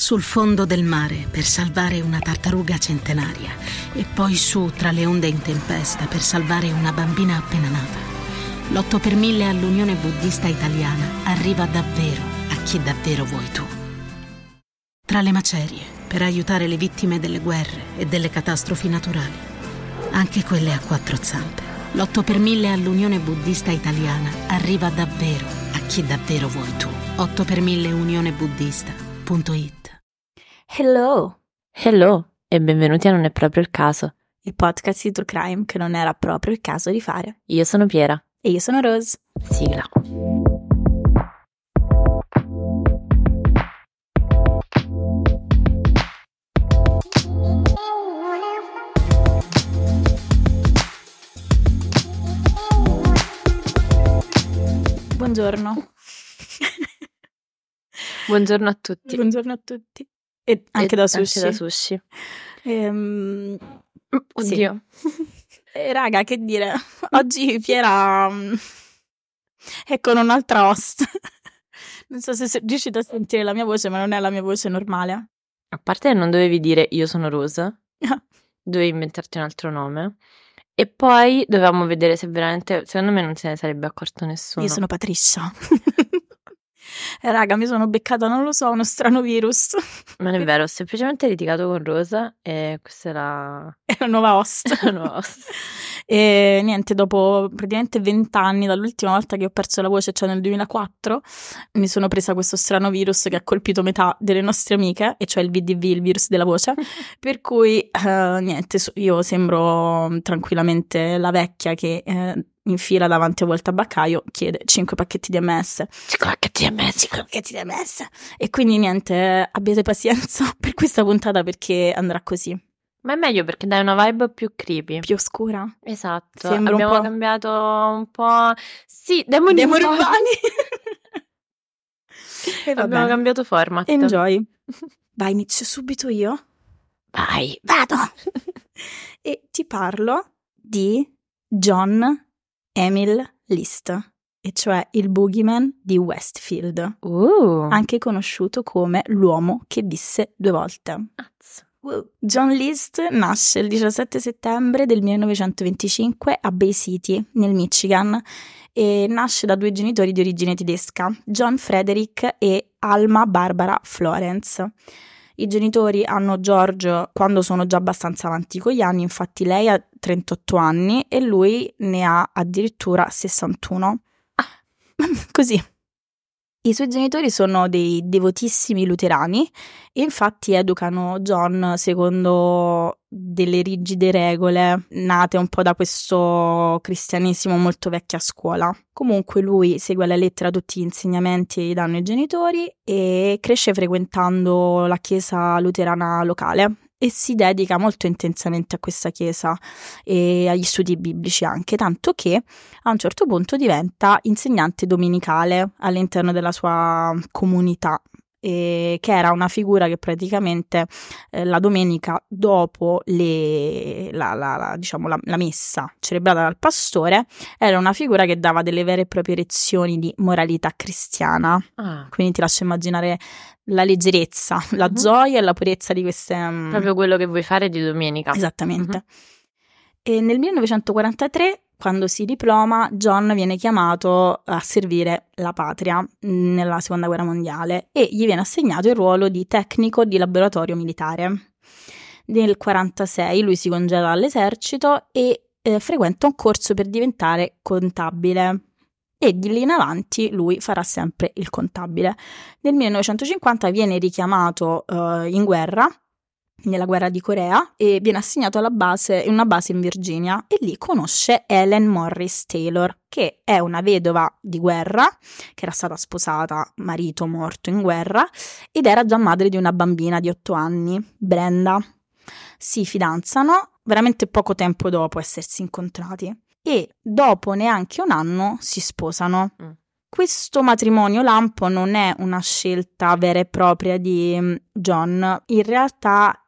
Sul fondo del mare per salvare una tartaruga centenaria e poi su tra le onde in tempesta per salvare una bambina appena nata. L'8 per 1000 all'Unione Buddista Italiana arriva davvero a chi davvero vuoi tu. Tra le macerie per aiutare le vittime delle guerre e delle catastrofi naturali, anche quelle a quattro zampe. L'8 per 1000 all'Unione Buddista Italiana arriva davvero a chi davvero vuoi tu. 8 per 1000 unionebuddista.it Hello, Hello e benvenuti a Non è proprio il caso. il podcast di True Crime che non era proprio il caso di fare. Io sono Piera. E io sono Rose. Sigla. Buongiorno. Buongiorno a tutti. Buongiorno a tutti. E anche E da sushi. Anche da sushi. Ehm, Oddio. eh, raga, che dire? Oggi Piera mm, è con un'altra host. Non so se riuscite a sentire la mia voce, ma non è la mia voce normale. A parte non dovevi dire io sono Rose, dovevi inventarti un altro nome. E poi dovevamo vedere se veramente, secondo me non se ne sarebbe accorto nessuno. Io sono Patricia. Raga, mi sono beccata, non lo so, uno strano virus. Non è vero, ho semplicemente litigato con Rosa e questa è la, È la nuova host. la nuova host. E niente, dopo praticamente vent'anni dall'ultima volta che ho perso la voce, cioè nel 2004, mi sono presa questo strano virus che ha colpito metà delle nostre amiche, e cioè il VDV, il virus della voce. per cui, eh, niente, io sembro tranquillamente la vecchia che eh, in fila davanti a Volta Baccaio chiede 5 pacchetti di MS. Che ti è messo? Pacchetti di MS. E quindi niente, abbiate pazienza per questa puntata perché andrà così, Ma è meglio perché dai una vibe più creepy. più oscura. Esatto, Sembra abbiamo cambiato un po'. Sì, demoni, Demoni urbani. e Abbiamo bene. cambiato format. Enjoy. Vai, inizio subito io. Vai. Vado. e ti parlo di John Emil List, e cioè il boogeyman di Westfield, Uh. anche conosciuto come l'uomo che visse due volte. Azzo. John List nasce il 17 settembre del 1925 a Bay City, nel Michigan, e nasce da due genitori di origine tedesca, John Frederick e Alma Barbara Florence. I genitori hanno George quando sono già abbastanza avanti con gli anni, infatti lei ha 38 anni e lui ne ha addirittura 61. Ah, così. I suoi genitori sono dei devotissimi luterani e infatti educano John secondo delle rigide regole nate un po' da questo cristianesimo molto vecchia scuola. Comunque lui segue alla lettera tutti gli insegnamenti che gli danno i genitori e cresce frequentando la chiesa luterana locale e si dedica molto intensamente a questa chiesa e agli studi biblici anche, tanto che a un certo punto diventa insegnante domenicale all'interno della sua comunità, e che era una figura che praticamente eh, la domenica dopo le- la, la- la- diciamo, la- messa celebrata dal pastore era una figura che dava delle vere e proprie lezioni di moralità cristiana. Ah, Quindi ti lascio immaginare la leggerezza, la Mhm. gioia e la purezza di queste... mm, proprio quello che vuoi fare di domenica. Esattamente. E nel 1943, quando si diploma, John viene chiamato a servire la patria mh, nella seconda guerra mondiale e gli viene assegnato il ruolo di tecnico di laboratorio militare. Nel 1946 lui si congeda dall'esercito e eh, frequenta un corso per diventare contabile. E di lì in avanti lui farà sempre il contabile. Nel 1950 viene richiamato eh, in guerra nella guerra di Corea e viene assegnato alla base, in una base in Virginia e lì conosce Ellen Morris Taylor, che è una vedova di guerra, che era stata sposata, marito morto in guerra, ed era già madre di una bambina di 8 anni, Brenda. Si fidanzano veramente poco tempo dopo essersi incontrati e dopo neanche un anno si sposano. Mm. Questo matrimonio lampo non è una scelta vera e propria di mm, John, in realtà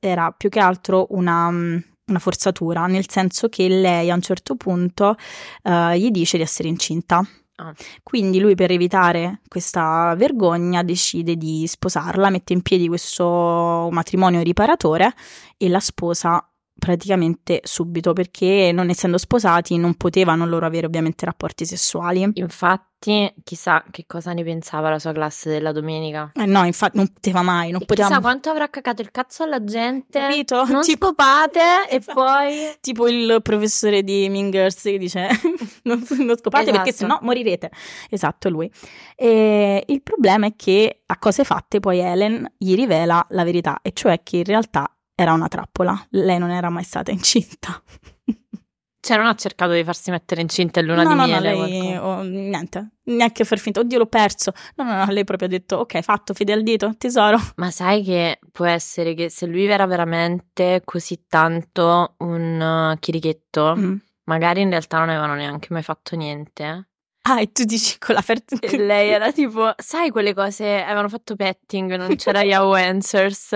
era più che altro una, mm, una forzatura, nel senso che lei a un certo punto eh, gli dice di essere incinta. Ah. Quindi lui per evitare questa vergogna decide di sposarla, mette in piedi questo matrimonio riparatore e la sposa praticamente subito perché non essendo sposati non potevano loro avere ovviamente rapporti sessuali. Infatti, chissà che cosa ne pensava la sua classe della domenica. Eh no, infatti non poteva mai, non poteva Chissà quanto avrà cacato il cazzo alla gente. Capito? Non Tipo- scopate e Esatto. poi... tipo il professore di Mingers che dice non, non scopate perché Esatto. sennò morirete. Esatto, lui. E il problema è che a cose fatte poi Helen gli rivela la verità, e cioè che in realtà era una trappola. Lei non era mai stata incinta. Cioè, non ha cercato di farsi mettere incinta in luna no, di no, miele. no, lei oh, niente, neanche far finta. Oddio, l'ho perso. No, no, no, lei proprio ha detto ok, fatto, fede al dito, tesoro. Ma sai che può essere che se lui era veramente così tanto un uh, chirichetto, Mm. magari in realtà non avevano neanche mai fatto niente. Ah, e tu dici con la ferta... E lei era tipo, sai quelle cose, avevano fatto petting, non c'era Yahoo Answers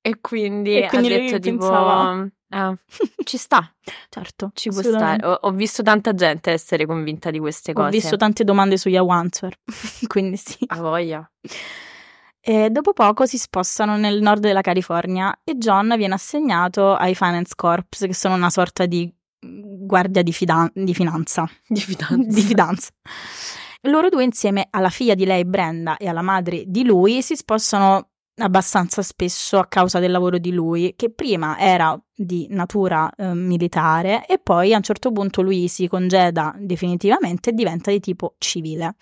e quindi, E quindi ha detto tipo, pensava- "Ah, ci sta, Certo, ci può stare. Ho, ho visto tanta gente essere convinta di queste cose. Ho visto tante domande su Yahoo Answer, quindi sì. A voglia. E dopo poco si spostano nel nord della California e John viene assegnato ai Finance Corps, che sono una sorta di guardia di, fidan- di finanza. Di fidanza. di fidanza. Loro due insieme alla figlia di lei Brenda e alla madre di lui si spostano abbastanza spesso a causa del lavoro di lui, che prima era di natura eh, militare e poi a un certo punto lui si congeda definitivamente e diventa di tipo civile.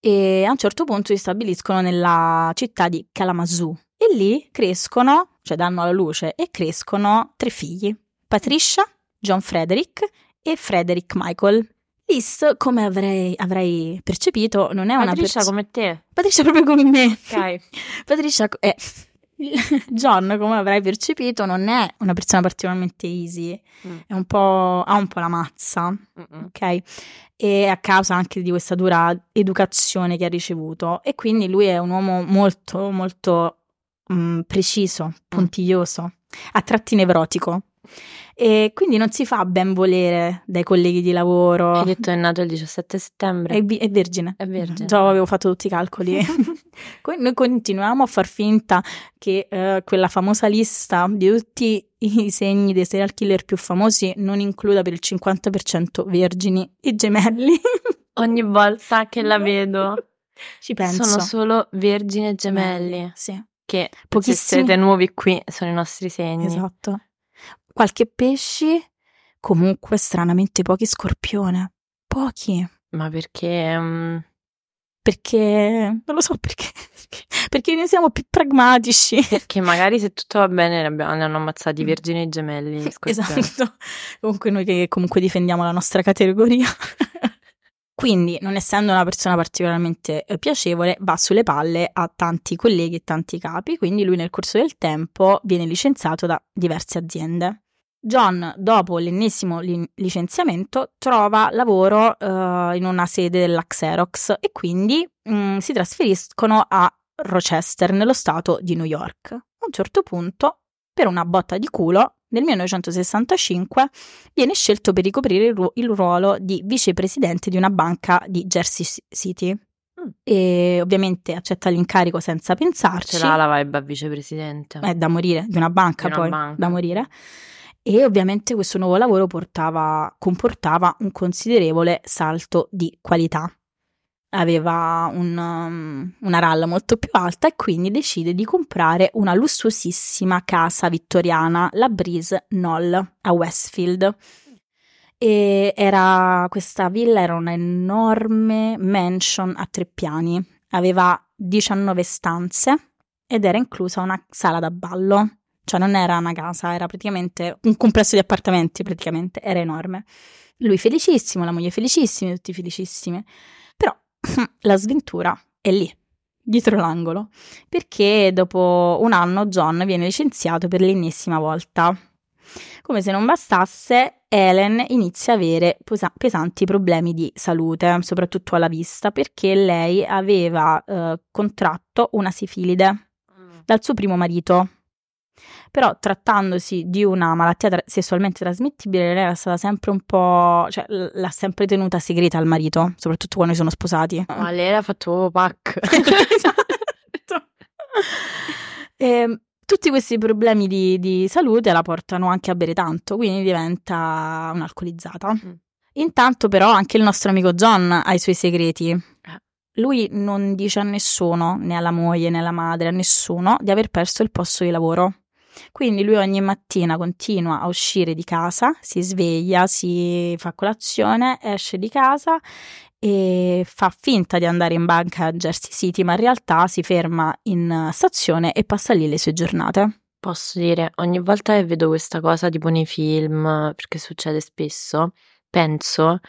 E a un certo punto si stabiliscono nella città di Kalamazoo e lì crescono, cioè danno alla luce e crescono tre figli, Patricia, John Frederick e Frederick Michael. Liz, come avrei, avrei percepito, non è una Patricia persona... come te. Patricia proprio come me. Ok. Patricia, eh, John, come avrai percepito, non è una persona particolarmente easy, Mm. è un po', ha un po' la mazza, Mm-mm. ok? E a causa anche di questa dura educazione che ha ricevuto. E quindi lui è un uomo molto, molto mm, preciso, puntiglioso, a tratti nevrotico. E quindi non si fa ben volere dai colleghi di lavoro. Hai detto è nato il 17 settembre. È, è vergine. È vergine. Già avevo fatto tutti i calcoli. Noi continuiamo a far finta che eh, quella famosa lista di tutti i segni dei serial killer più famosi non includa per il 50% vergini e gemelli. Ogni volta che la vedo Ci penso. sono solo vergini e gemelli. Sì, Che se Pochissimi. siete nuovi qui sono i nostri segni. esatto. Qualche pesci, comunque stranamente pochi scorpione. Pochi. Ma perché mm, Perché non lo so perché. Perché noi siamo più pragmatici. Perché magari se tutto va bene ne, hanno ammazzati vergini e gemelli. scorpioni. Esatto. Comunque noi che comunque difendiamo la nostra categoria. Quindi, non essendo una persona particolarmente eh, piacevole, va sulle palle a tanti colleghi e tanti capi, quindi lui nel corso del tempo viene licenziato da diverse aziende. John, dopo l'ennesimo li- licenziamento, trova lavoro eh, in una sede della Xerox e quindi mm, si trasferiscono a Rochester, nello stato di New York. A un certo punto, per una botta di culo, nel 1965 viene scelto per ricoprire il, ru- il ruolo di vicepresidente di una banca di Jersey City. Mm. E ovviamente accetta l'incarico senza pensarci. Ce l'ha la vibe a vicepresidente. È da morire, di una banca Di una poi, banca. da morire. E ovviamente questo nuovo lavoro portava- comportava un considerevole salto di qualità. Aveva un, um, una RAL molto più alta e quindi decide di comprare una lussuosissima casa vittoriana, la Breeze Knoll a Westfield. E era, questa villa era un'enorme mansion a tre piani, aveva 19 stanze ed era inclusa una sala da ballo. Cioè non era una casa, era praticamente un complesso di appartamenti, praticamente, era enorme. Lui felicissimo, la moglie felicissima, tutti felicissimi. Però la sventura è lì, dietro l'angolo, perché dopo un anno John viene licenziato per l'ennesima volta. Come se non bastasse, Helen inizia a avere posa- pesanti problemi di salute, soprattutto alla vista, perché lei aveva eh, contratto una sifilide Mm. dal suo primo marito. Però trattandosi di una malattia tra- sessualmente trasmettibile, lei era stata sempre un po', cioè l'ha sempre tenuta segreta al marito, soprattutto quando sono sposati. Ma lei era fatto pack. esatto. e, ehm, tutti questi problemi di, di, salute la portano anche a bere tanto, quindi diventa un'alcolizzata. Mm. Intanto però anche il nostro amico John ha i suoi segreti. Eh. Lui non dice a nessuno, né alla moglie né alla madre, a nessuno, di aver perso il posto di lavoro. Quindi lui ogni mattina continua a uscire di casa, si sveglia, si fa colazione, esce di casa e fa finta di andare in banca a Jersey City, ma in realtà si ferma in stazione e passa lì le sue giornate. Posso dire, ogni volta che vedo questa cosa tipo nei film, perché succede spesso, penso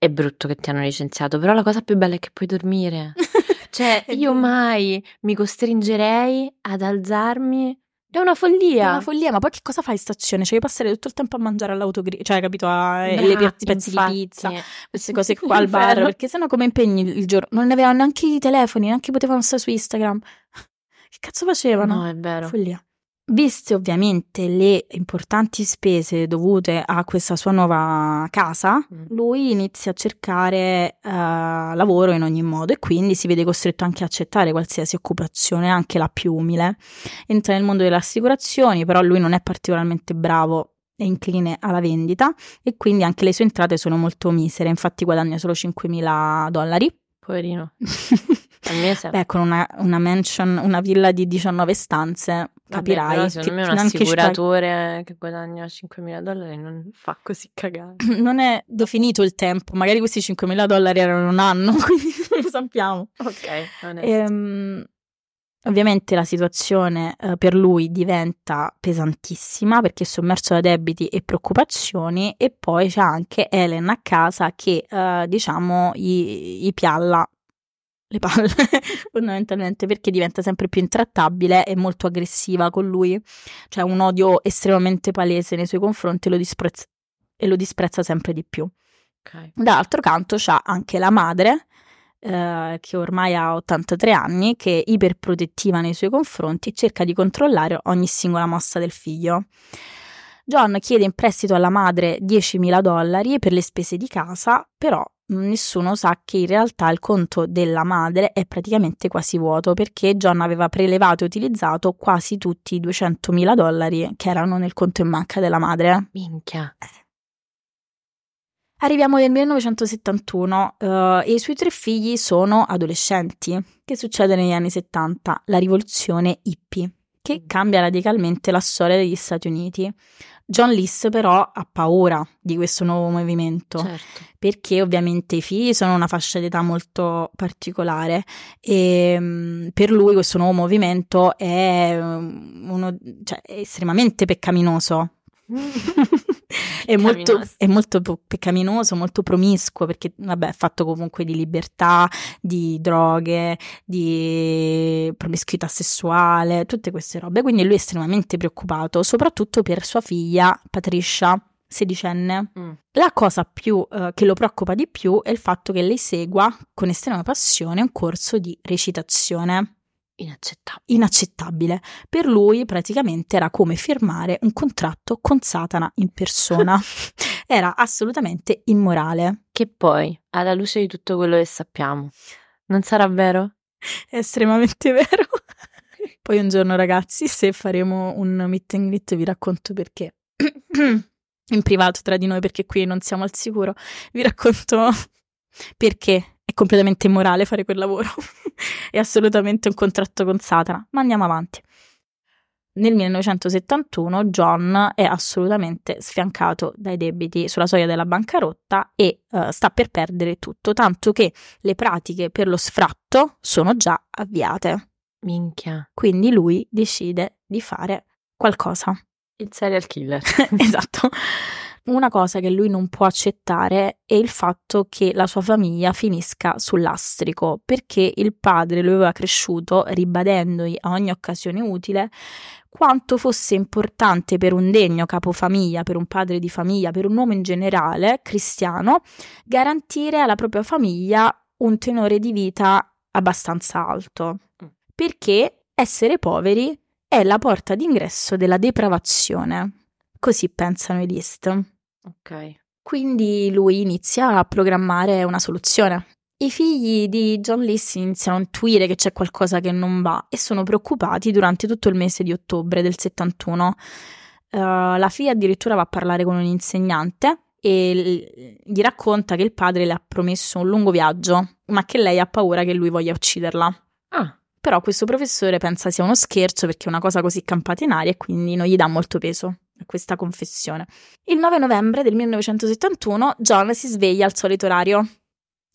è brutto che ti hanno licenziato, però la cosa più bella è che puoi dormire. cioè, io mai mi costringerei ad alzarmi è una follia. È una follia, ma poi che cosa fai in stazione? Cioè, io passare tutto il tempo a mangiare all'autogrill, cioè, capito? A, Beh, le pezzi, pezzi di pizza, queste cose qua al bar, perché sennò come impegni il giorno? Non avevano neanche i telefoni, neanche potevano stare su Instagram. Che cazzo facevano? No, è vero. Follia. Viste ovviamente le importanti spese dovute a questa sua nuova casa, mm. lui inizia a cercare uh, lavoro in ogni modo e quindi si vede costretto anche a accettare qualsiasi occupazione, anche la più umile. Entra nel mondo delle assicurazioni, però lui non è particolarmente bravo e incline alla vendita e quindi anche le sue entrate sono molto misere, infatti guadagna solo 5.000 dollari. Poverino. Beh, con una, una, mansion, una villa di 19 stanze, capirai. Vabbè, secondo me un assicuratore che guadagna 5.000 dollari non fa così cagare. Non è definito il tempo, magari questi 5.000 dollari erano un anno, quindi non lo sappiamo. Ok, ehm, Ovviamente la situazione eh, per lui diventa pesantissima perché è sommerso da debiti e preoccupazioni e poi c'è anche Ellen a casa che eh, diciamo gli, gli pialla le palle, fondamentalmente, perché diventa sempre più intrattabile e molto aggressiva con lui. C'è un odio estremamente palese nei suoi confronti e lo, disprezza, e lo disprezza sempre di più. Okay. Dall'altro canto c'ha anche la madre, eh, che ormai ha 83 anni, che è iperprotettiva nei suoi confronti e cerca di controllare ogni singola mossa del figlio. John chiede in prestito alla madre 10.000 dollari per le spese di casa, però nessuno sa che in realtà il conto della madre è praticamente quasi vuoto perché John aveva prelevato e utilizzato quasi tutti i 200.000 dollari che erano nel conto in banca della madre. Minchia. Arriviamo nel 1971 uh, eh, e i suoi tre figli sono adolescenti. Che succede negli anni 70? La rivoluzione hippie, che mm. cambia radicalmente la storia degli Stati Uniti. John Lys però ha paura di questo nuovo movimento certo. perché ovviamente i figli sono una fascia d'età molto particolare e um, per lui questo nuovo movimento è, um, uno, cioè, è estremamente peccaminoso. è, molto, è molto peccaminoso, molto promiscuo perché vabbè è fatto comunque di libertà, di droghe, di promiscuità sessuale, tutte queste robe. Quindi lui è estremamente preoccupato, soprattutto per sua figlia Patricia, sedicenne. Mm. La cosa più uh, che lo preoccupa di più è il fatto che lei segua con estrema passione un corso di recitazione. Inaccettabile. Inaccettabile. Per lui praticamente era come firmare un contratto con Satana in persona. era assolutamente immorale. Che poi, alla luce di tutto quello che sappiamo, non sarà vero? È estremamente vero. poi un giorno, ragazzi, se faremo un meet and greet vi racconto perché. in privato tra di noi, perché qui non siamo al sicuro. Vi racconto perché è completamente immorale fare quel lavoro. È assolutamente un contratto con Satana. Ma andiamo avanti. Nel 1971 John è assolutamente sfiancato dai debiti sulla soglia della bancarotta e uh, sta per perdere tutto, tanto che le pratiche per lo sfratto sono già avviate. Minchia. Quindi lui decide di fare qualcosa. Il serial killer. esatto. Una cosa che lui non può accettare è il fatto che la sua famiglia finisca sul lastrico, perché il padre lo aveva cresciuto ribadendogli a ogni occasione utile quanto fosse importante per un degno capofamiglia, per un padre di famiglia, per un uomo in generale, cristiano, garantire alla propria famiglia un tenore di vita abbastanza alto. Mm. Perché essere poveri è la porta d'ingresso della depravazione. Così pensano i List. Ok. Quindi lui inizia a programmare una soluzione. I figli di John List iniziano a intuire che c'è qualcosa che non va e sono preoccupati durante tutto il mese di ottobre del 71. Uh, la figlia addirittura va a parlare con un insegnante e gli racconta che il padre le ha promesso un lungo viaggio, ma che lei ha paura che lui voglia ucciderla. Ah. Però questo professore pensa sia uno scherzo perché è una cosa così campata in aria e quindi non gli dà molto peso questa confessione. Il 9 novembre del 1971 John si sveglia al solito orario.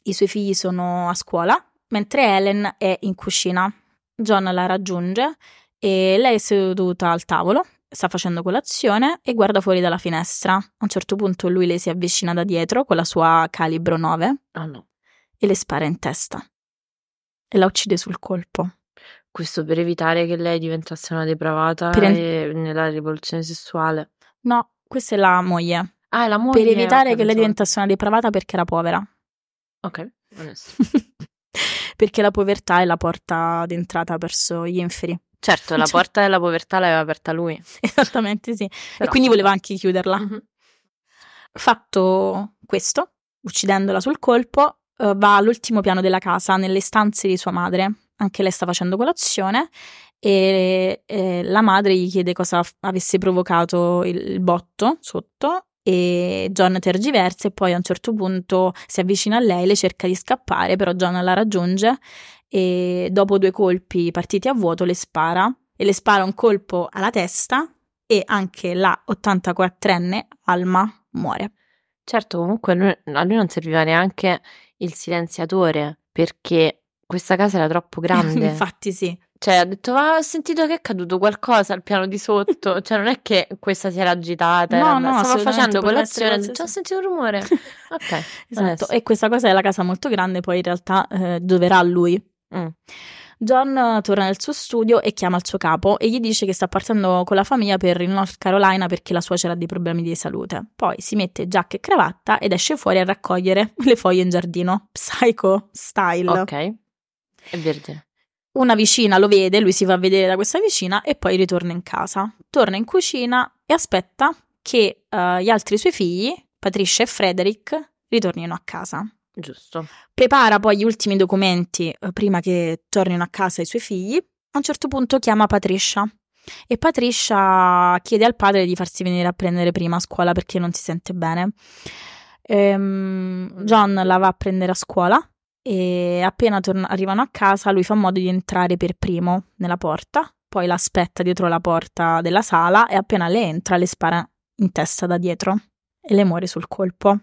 I suoi figli sono a scuola, mentre Helen è in cucina. John la raggiunge e lei è seduta al tavolo sta facendo colazione e guarda fuori dalla finestra. A un certo punto lui le si avvicina da dietro con la sua calibro 9 Ah no. e le spara in testa. E la uccide sul colpo. Questo per evitare che lei diventasse una depravata Per- e nella rivoluzione sessuale. No, questa è la moglie. Ah, è la moglie. per evitare che lei diventasse una depravata perché era povera. Ok, onesto. perché la povertà è la porta d'entrata verso gli inferi. Certo, la Cioè- porta della povertà l'aveva aperta lui. Esattamente sì. E Però- quindi voleva anche chiuderla. Mhm. Fatto questo, uccidendola sul colpo, eh, va all'ultimo piano della casa, nelle stanze di sua madre. Anche lei sta facendo colazione e eh, la madre gli chiede cosa f- avesse provocato il, botto sotto e John tergiversa e poi a un certo punto si avvicina a lei, le cerca di scappare, però John la raggiunge e dopo due colpi partiti a vuoto le spara e le spara un colpo alla testa e anche la 84enne Alma muore. Certo, comunque a lui non serviva neanche il silenziatore perché questa casa era troppo grande. Infatti sì. Cioè, ha detto, ma ho sentito che è caduto qualcosa al piano di sotto. Cioè, non è che questa si era agitata. No, era- no, stava facendo colazione. detto, Ho sentito un rumore. Ok. Esatto, onesto. e questa cosa è la casa molto grande, poi in realtà eh, doverà a lui. Mm. John eh, torna nel suo studio e chiama il suo capo e gli dice che sta partendo con la famiglia per il North Carolina perché la suocera ha dei problemi di salute. Poi si mette giacca e cravatta ed esce fuori a raccogliere le foglie in giardino. Psycho style. Ok. È vergine. Una vicina lo vede, lui si va a vedere da questa vicina e poi ritorna in casa. Torna in cucina e aspetta che eh, gli altri suoi figli, Patricia e Frederick, ritornino a casa. Giusto. Prepara poi gli ultimi documenti eh, prima che tornino a casa i suoi figli. A un certo punto chiama Patricia e Patricia chiede al padre di farsi venire a prendere prima a scuola perché non si sente bene. Ehm, John la va a prendere a scuola e appena torna- arrivano a casa lui fa modo di entrare per primo nella porta, poi l'aspetta dietro la porta della sala e appena lei entra le spara in testa da dietro e le muore sul colpo.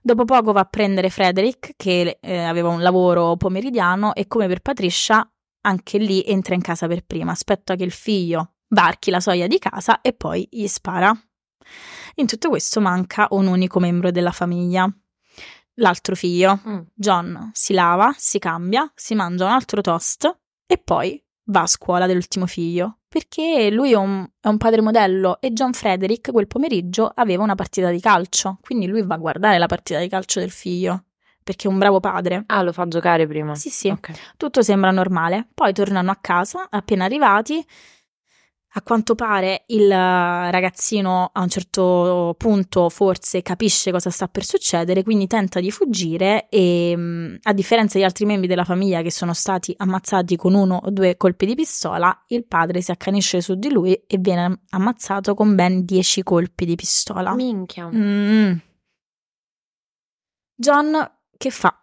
Dopo poco va a prendere Frederick, che eh, aveva un lavoro pomeridiano, e come per Patricia, anche lì entra in casa per prima. Aspetta che il figlio varchi la soglia di casa e poi gli spara. In tutto questo manca un unico membro della famiglia, l'altro figlio. Mm. John si lava, si cambia, si mangia un altro toast e poi va a scuola dell'ultimo figlio. Perché lui è un, è un padre modello e John Frederick quel pomeriggio aveva una partita di calcio, quindi lui va a guardare la partita di calcio del figlio, perché è un bravo padre. Ah, lo fa giocare prima. Sì, sì. Ok. Tutto sembra normale. Poi tornano a casa, appena arrivati. A quanto pare il eh, ragazzino a un certo punto forse capisce cosa sta per succedere, quindi tenta di fuggire e mh, a differenza di altri membri della famiglia che sono stati ammazzati con uno o due colpi di pistola, il padre si accanisce su di lui e viene ammazzato con ben dieci colpi di pistola. Minchia. Mm. John che fa?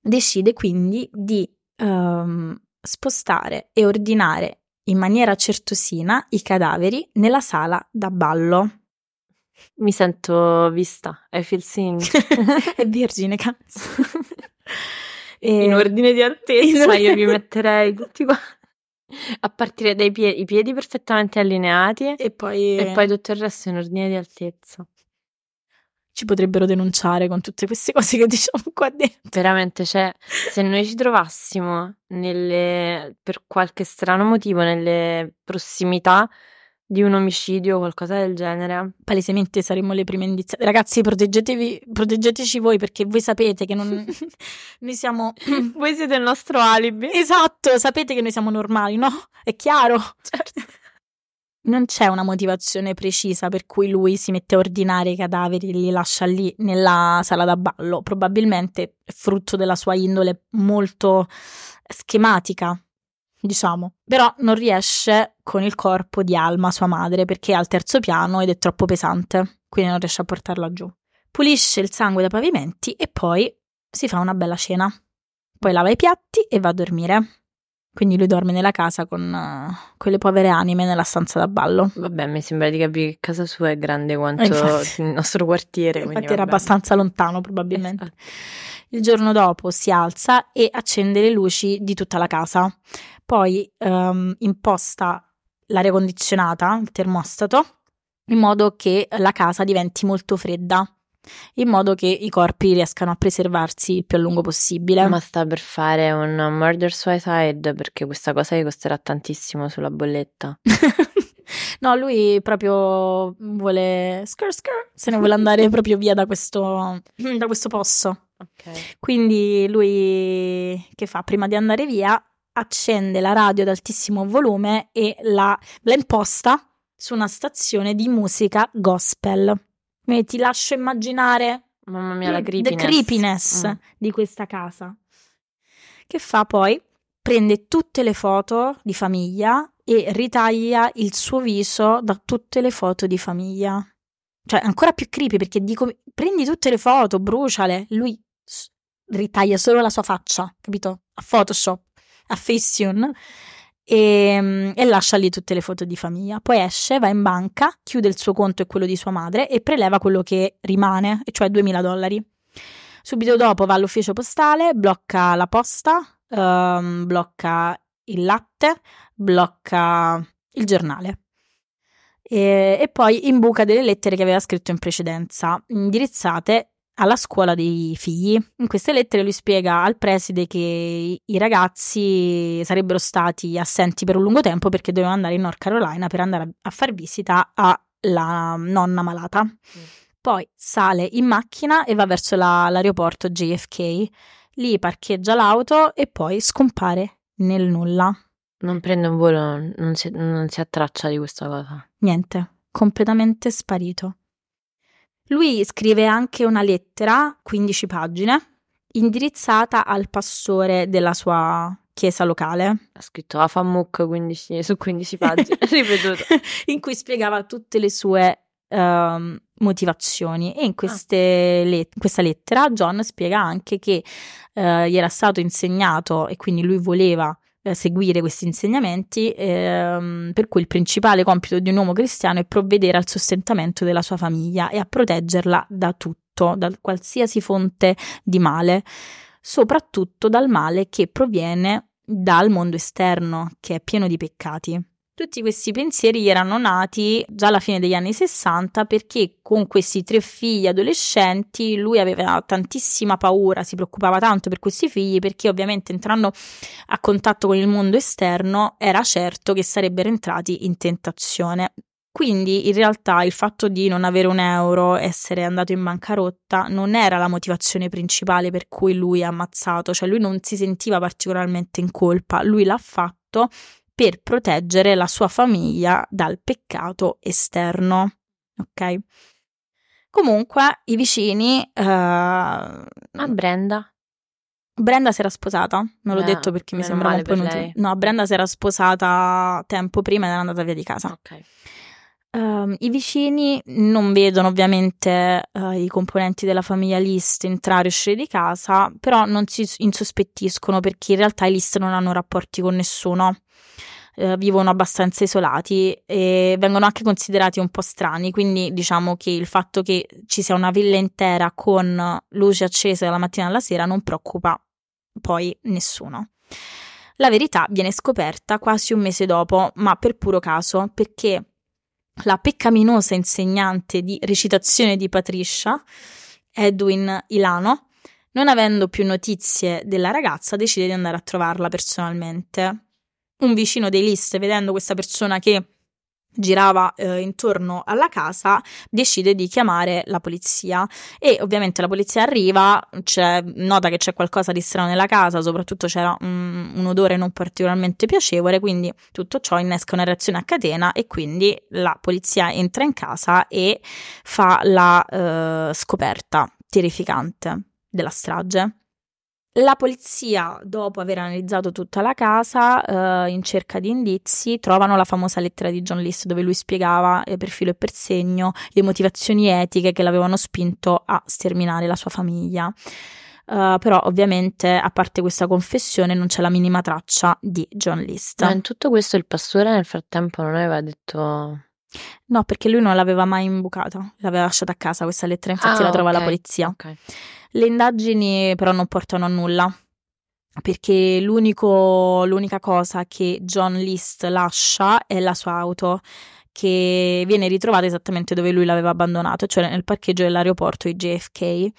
Decide quindi di ehm, spostare e ordinare in maniera certosina i cadaveri nella sala da ballo. Mi sento vista. I feel seen. È vergine, cazzo. E- In ordine di altezza ordine- io vi metterei tutti qua. A partire dai piedi, i piedi perfettamente allineati E poi, e poi tutto il resto in ordine di altezza. Ci potrebbero denunciare con tutte queste cose che diciamo qua dentro. Veramente, cioè, se noi ci trovassimo nelle, per qualche strano motivo nelle prossimità di un omicidio o qualcosa del genere. Palesemente saremmo le prime indiziate. Ragazzi, proteggetevi, proteggeteci voi perché voi sapete che non... noi siamo... voi siete il nostro alibi. Esatto, sapete che noi siamo normali, no? È chiaro. Certo. Non c'è una motivazione precisa per cui lui si mette a ordinare i cadaveri e li lascia lì nella sala da ballo. Probabilmente è frutto della sua indole molto schematica, diciamo. Però non riesce con il corpo di Alma, sua madre, perché è al terzo piano ed è troppo pesante, quindi non riesce a portarla giù. Pulisce il sangue dai pavimenti e poi si fa una bella cena. Poi lava i piatti e va a dormire. Quindi lui dorme nella casa con uh, quelle povere anime nella stanza da ballo. Vabbè, mi sembra di capire che casa sua è grande quanto infatti, il nostro quartiere. Infatti era abbastanza lontano probabilmente. Esatto. Il giorno dopo si alza e accende le luci di tutta la casa. Poi um, imposta l'aria condizionata, il termostato, in modo che la casa diventi molto fredda in modo che i corpi riescano a preservarsi il più a lungo possibile. Ma sta per fare un murder suicide perché questa cosa gli costerà tantissimo sulla bolletta. no, lui proprio vuole skr skr, se ne vuole andare proprio via da questo, da questo posto. Okay. Quindi lui che fa? Prima di andare via accende la radio ad altissimo volume e la, la imposta su una stazione di musica gospel. Quindi ti lascio immaginare Mamma mia, la creepiness, creepiness mm. di questa casa. Che fa poi? Prende tutte le foto di famiglia e ritaglia il suo viso da tutte le foto di famiglia. Cioè, ancora più creepy perché dico, prendi tutte le foto, bruciale. Lui ritaglia solo la sua faccia, capito? A Photoshop, a Facetune e, ehm, e, lascia lì tutte le foto di famiglia. Poi esce, va in banca, chiude il suo conto e quello di sua madre e preleva quello che rimane, cioè 2000 dollari. Subito dopo va all'ufficio postale, blocca la posta, um, blocca il latte, blocca il giornale. E, e poi imbuca delle lettere che aveva scritto in precedenza, indirizzate alla scuola dei figli. In queste lettere lui spiega al preside che i ragazzi sarebbero stati assenti per un lungo tempo perché dovevano andare in North Carolina per andare a far visita alla nonna malata. Mm. Poi sale in macchina e va verso la, l'aeroporto JFK. Lì parcheggia l'auto e poi scompare nel nulla. Non prende un volo, non si, non si ha traccia di questa cosa. Niente, completamente sparito. Lui scrive anche una lettera, 15 pagine, indirizzata al pastore della sua chiesa locale. Ha scritto Afamuk 15, su 15 pagine, ripetuto. in cui spiegava tutte le sue uh, motivazioni e in ah. let- questa lettera John spiega anche che uh, gli era stato insegnato e quindi lui voleva eh, seguire questi insegnamenti, ehm, per cui il principale compito di un uomo cristiano è provvedere al sostentamento della sua famiglia e a proteggerla da tutto, da qualsiasi fonte di male, soprattutto dal male che proviene dal mondo esterno, che è pieno di peccati. Tutti questi pensieri erano nati già alla fine degli anni 60 perché con questi tre figli adolescenti lui aveva tantissima paura, si preoccupava tanto per questi figli perché ovviamente entrando a contatto con il mondo esterno era certo che sarebbero entrati in tentazione. Quindi in realtà il fatto di non avere un euro, essere andato in bancarotta, non era la motivazione principale per cui lui ha ammazzato, cioè lui non si sentiva particolarmente in colpa, lui l'ha fatto per proteggere la sua famiglia dal peccato esterno. Ok? Comunque, i vicini. Uh, Ma Brenda? Brenda si era sposata, non l'ho detto perché mi sembrava un po' inutile. No, Brenda si era sposata tempo prima ed era andata via di casa. Ok. Uh, I vicini non vedono ovviamente uh, i componenti della famiglia List entrare e uscire di casa, però non si insospettiscono perché in realtà i List non hanno rapporti con nessuno eh, vivono abbastanza isolati e vengono anche considerati un po' strani, quindi diciamo che il fatto che ci sia una villa intera con luci accese dalla mattina alla sera non preoccupa poi nessuno. La verità viene scoperta quasi un mese dopo, ma per puro caso, perché la peccaminosa insegnante di recitazione di Patricia, Edwin Ilano, non avendo più notizie della ragazza, decide di andare a trovarla personalmente. Un vicino dei list, vedendo questa persona che girava eh, intorno alla casa, decide di chiamare la polizia e ovviamente la polizia arriva, nota che c'è qualcosa di strano nella casa, soprattutto c'era un, un, odore non particolarmente piacevole, quindi tutto ciò innesca una reazione a catena e quindi la polizia entra in casa e fa la eh, scoperta terrificante della strage. La polizia, dopo aver analizzato tutta la casa eh, in cerca di indizi, trovano la famosa lettera di John List dove lui spiegava eh, per filo e per segno le motivazioni etiche che l'avevano spinto a sterminare la sua famiglia. Uh, però ovviamente a parte questa confessione non c'è la minima traccia di John List. Ma in tutto questo il pastore nel frattempo non aveva detto... No, perché lui non l'aveva mai imbucata, l'aveva lasciata a casa questa lettera, infatti ah, la trova okay. la polizia. Okay. Le indagini però non portano a nulla, perché l'unica cosa che John List lascia è la sua auto che viene ritrovata esattamente dove lui l'aveva abbandonato, cioè nel parcheggio dell'aeroporto di JFK. Uh,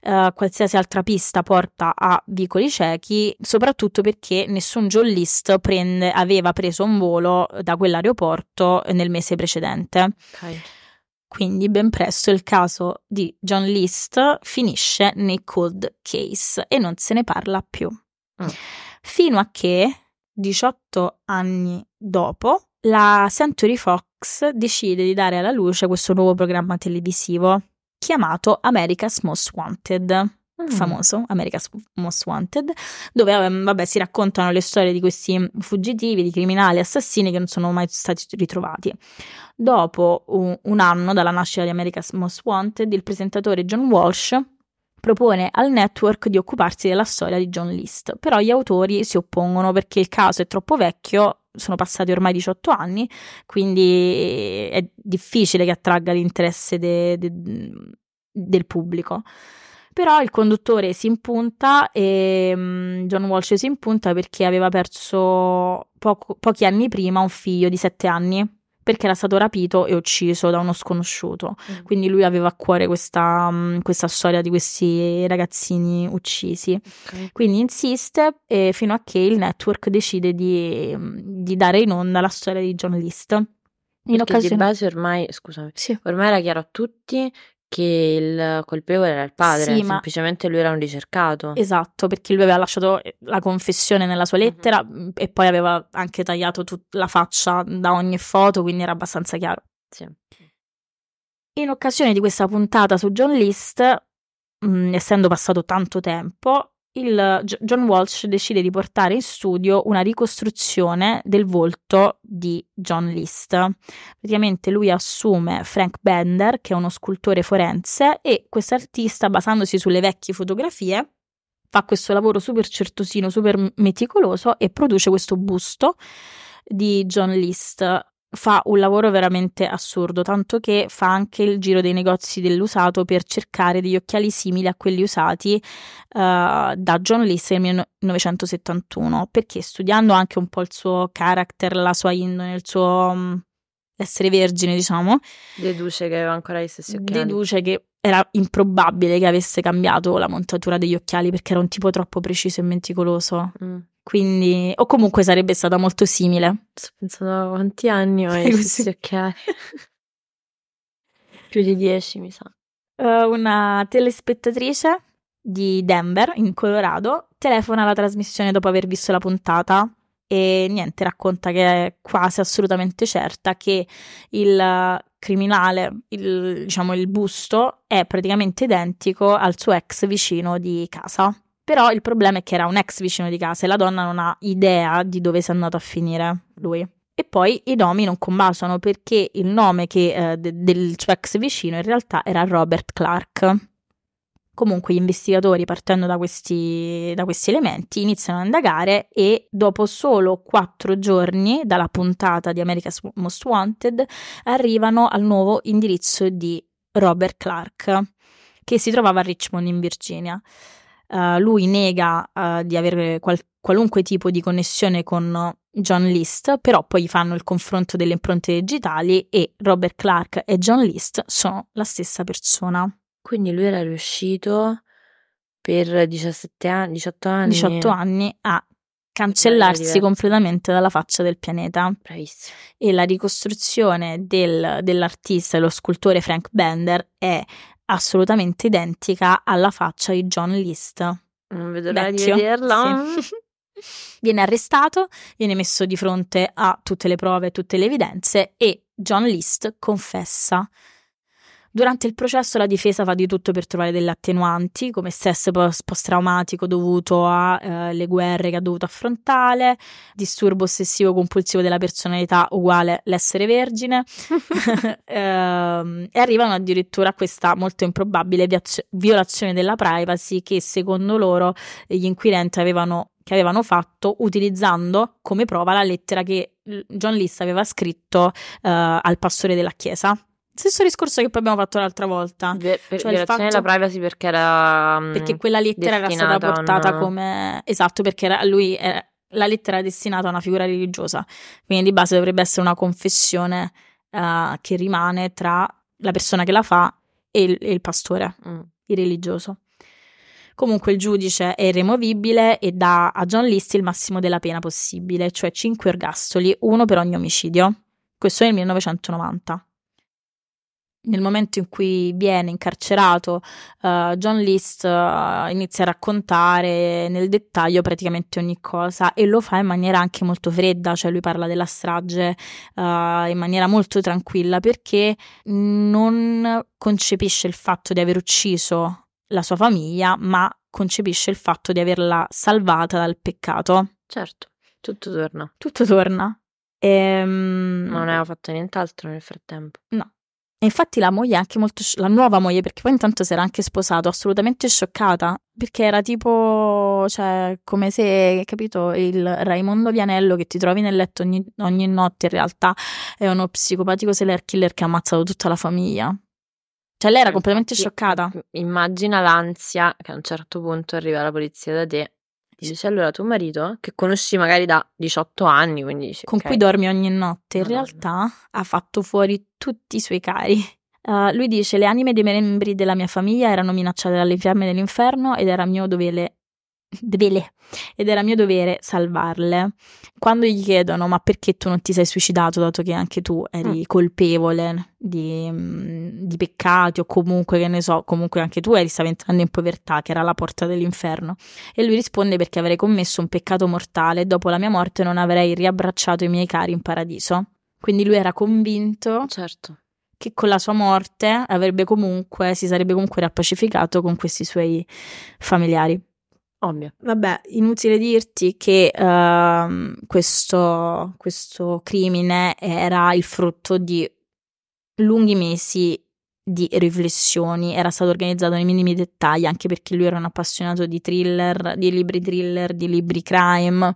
eh, qualsiasi altra pista porta a vicoli ciechi, soprattutto perché nessun John List prende, aveva preso un volo da quell'aeroporto nel mese precedente. Okay. Quindi ben presto il caso di John List finisce nei cold case e non se ne parla più. Mm. Fino a che, 18 anni dopo, la Century Fox decide di dare alla luce questo nuovo programma televisivo chiamato America's Most Wanted mm. famoso, America's Most Wanted, dove ehm, vabbè, si raccontano le storie di questi fuggitivi, di criminali, assassini che non sono mai stati ritrovati. Dopo un, un anno dalla nascita di America's Most Wanted, il presentatore John Walsh propone al network di occuparsi della storia di John List, però gli autori si oppongono perché il caso è troppo vecchio, sono passati ormai 18 anni, quindi è difficile che attragga l'interesse de, de, del pubblico. Però il conduttore si impunta e um, John Walsh si impunta perché aveva perso poco, pochi anni prima un figlio di sette anni perché era stato rapito e ucciso da uno sconosciuto. Mm. Quindi lui aveva a cuore questa, um, questa, storia di questi ragazzini uccisi. Okay. Quindi insiste eh, fino a che il network decide di, di, dare in onda la storia di John List. In occasione... di base ormai, scusami, sì. ormai era chiaro a tutti che il colpevole era il padre, sì, semplicemente lui era un ricercato. Esatto, perché lui aveva lasciato eh, la confessione nella sua lettera mm-hmm. e poi aveva anche tagliato tut- la faccia da ogni foto, quindi era abbastanza chiaro. Sì. In occasione di questa puntata su John List, mh, mm, essendo passato tanto tempo, il John Walsh decide di portare in studio una ricostruzione del volto di John List. Praticamente lui assume Frank Bender, che è uno scultore forense, e quest'artista, basandosi sulle vecchie fotografie, fa questo lavoro super certosino, super meticoloso e produce questo busto di John List fa un lavoro veramente assurdo, tanto che fa anche il giro dei negozi dell'usato per cercare degli occhiali simili a quelli usati uh, da John List nel 1971, perché studiando anche un po' il suo character, la sua indole, il suo um, essere vergine, diciamo, deduce che aveva ancora gli stessi occhiali. Deduce che era improbabile che avesse cambiato la montatura degli occhiali perché era un tipo troppo preciso e meticoloso. Mm. Quindi, o comunque sarebbe stata molto simile. Sto pensando a quanti anni ho stessi occhiali. Più di dieci, mi sa. Uh, una telespettatrice di Denver, in Colorado, telefona alla trasmissione dopo aver visto la puntata e niente, racconta che è quasi assolutamente certa che il criminale, il, diciamo il busto, è praticamente identico al suo ex vicino di casa. Però il problema è che era un ex vicino di casa e la donna non ha idea di dove sia andato a finire lui. E poi i nomi non combaciano perché il nome che, eh, de- del suo ex vicino in realtà era Robert Clark. Comunque gli investigatori, partendo da questi, da questi, elementi, iniziano a indagare e dopo solo quattro giorni dalla puntata di America's Most Wanted arrivano al nuovo indirizzo di Robert Clark, che si trovava a Richmond in Virginia. Uh, lui nega uh, di avere qual- qualunque tipo di connessione con John List, però poi fanno il confronto delle impronte digitali e Robert Clark e John List sono la stessa persona. Quindi lui era riuscito per 17 anni, 18 anni. 18 anni a cancellarsi completamente dalla faccia del pianeta. Bravissimo. E la ricostruzione del, dell'artista e lo scultore Frank Bender è assolutamente identica alla faccia di John List. Non vedo l'ora di vederla. Sì. viene arrestato, viene messo di fronte a tutte le prove, tutte le evidenze e John List confessa Durante il processo la difesa fa di tutto per trovare delle attenuanti, come stress post-traumatico dovuto alle eh, guerre che ha dovuto affrontare, disturbo ossessivo compulsivo della personalità uguale l'essere vergine, eh, e arrivano addirittura a questa molto improbabile violazione della privacy che secondo loro gli inquirenti avevano che avevano fatto utilizzando come prova la lettera che John List aveva scritto uh, al pastore della chiesa. Stesso discorso che poi abbiamo fatto l'altra volta. Ve- per cioè violazione della privacy perché era. Mm, perché quella lettera era stata portata una... come. Esatto, perché era, lui era, la lettera era destinata a una figura religiosa. Quindi di base dovrebbe essere una confessione uh, che rimane tra la persona che la fa e il, e il pastore, mm. il religioso. Comunque il giudice è irremovibile e dà a John List il massimo della pena possibile, cioè 5 ergastoli, uno per ogni omicidio. Questo nel 1990 nel momento in cui viene incarcerato, uh, John List uh, inizia a raccontare nel dettaglio praticamente ogni cosa e lo fa in maniera anche molto fredda, cioè lui parla della strage uh, in maniera molto tranquilla perché non concepisce il fatto di aver ucciso la sua famiglia, ma concepisce il fatto di averla salvata dal peccato. Certo, tutto torna. Tutto torna. Ehm... Non aveva fatto nient'altro nel frattempo. No. E infatti la moglie, anche molto, la nuova moglie, perché poi intanto si era anche sposato, assolutamente scioccata, perché era tipo, cioè, come se, capito, il Raimondo Vianello che ti trovi nel letto ogni, ogni notte in realtà è uno psicopatico serial killer che ha ammazzato tutta la famiglia. Cioè lei era completamente scioccata. Immagina l'ansia che a un certo punto arriva la polizia da te Dice, allora tuo marito, che conosci magari da 18 anni, quindi dici, con okay. cui dormi ogni notte, in realtà ha fatto fuori tutti i suoi cari. Uh, lui dice: Le anime dei membri della mia famiglia erano minacciate dalle fiamme dell'inferno ed era mio dovere Dovele. Ed era mio dovere salvarle. Quando gli chiedono: Ma perché tu non ti sei suicidato, dato che anche tu eri mm. colpevole di, mm, di, peccati, o comunque, che ne so, comunque anche tu eri, stavi entrando in povertà, che era la porta dell'inferno. E lui risponde: Perché avrei commesso un peccato mortale e dopo la mia morte non avrei riabbracciato i miei cari in paradiso. Quindi lui era convinto. Certo che con la sua morte avrebbe comunque, si sarebbe comunque rappacificato con questi suoi familiari. Ovvio. Vabbè, inutile dirti che uh, questo, questo crimine era il frutto di lunghi mesi di riflessioni, era stato organizzato nei minimi dettagli, anche perché lui era un appassionato di thriller, di libri thriller, di libri crime,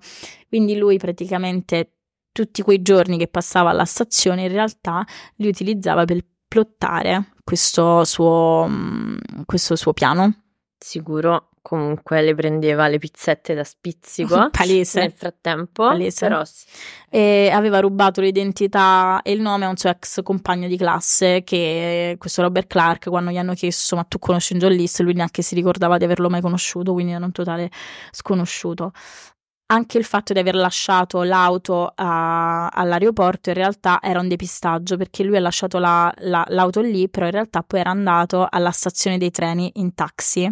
quindi lui praticamente tutti quei giorni che passava alla stazione in realtà li utilizzava per plottare questo suo, mm, questo suo piano. Sicuro comunque le prendeva le pizzette da spizzico palese. nel frattempo palese. però e aveva rubato l'identità e il nome a un suo ex compagno di classe che questo Robert Clark quando gli hanno chiesto ma tu conosci un List lui neanche si ricordava di averlo mai conosciuto quindi era un totale sconosciuto. Anche il fatto di aver lasciato l'auto a, all'aeroporto in realtà era un depistaggio perché lui ha lasciato la, la, l'auto lì però in realtà poi era andato alla stazione dei treni in taxi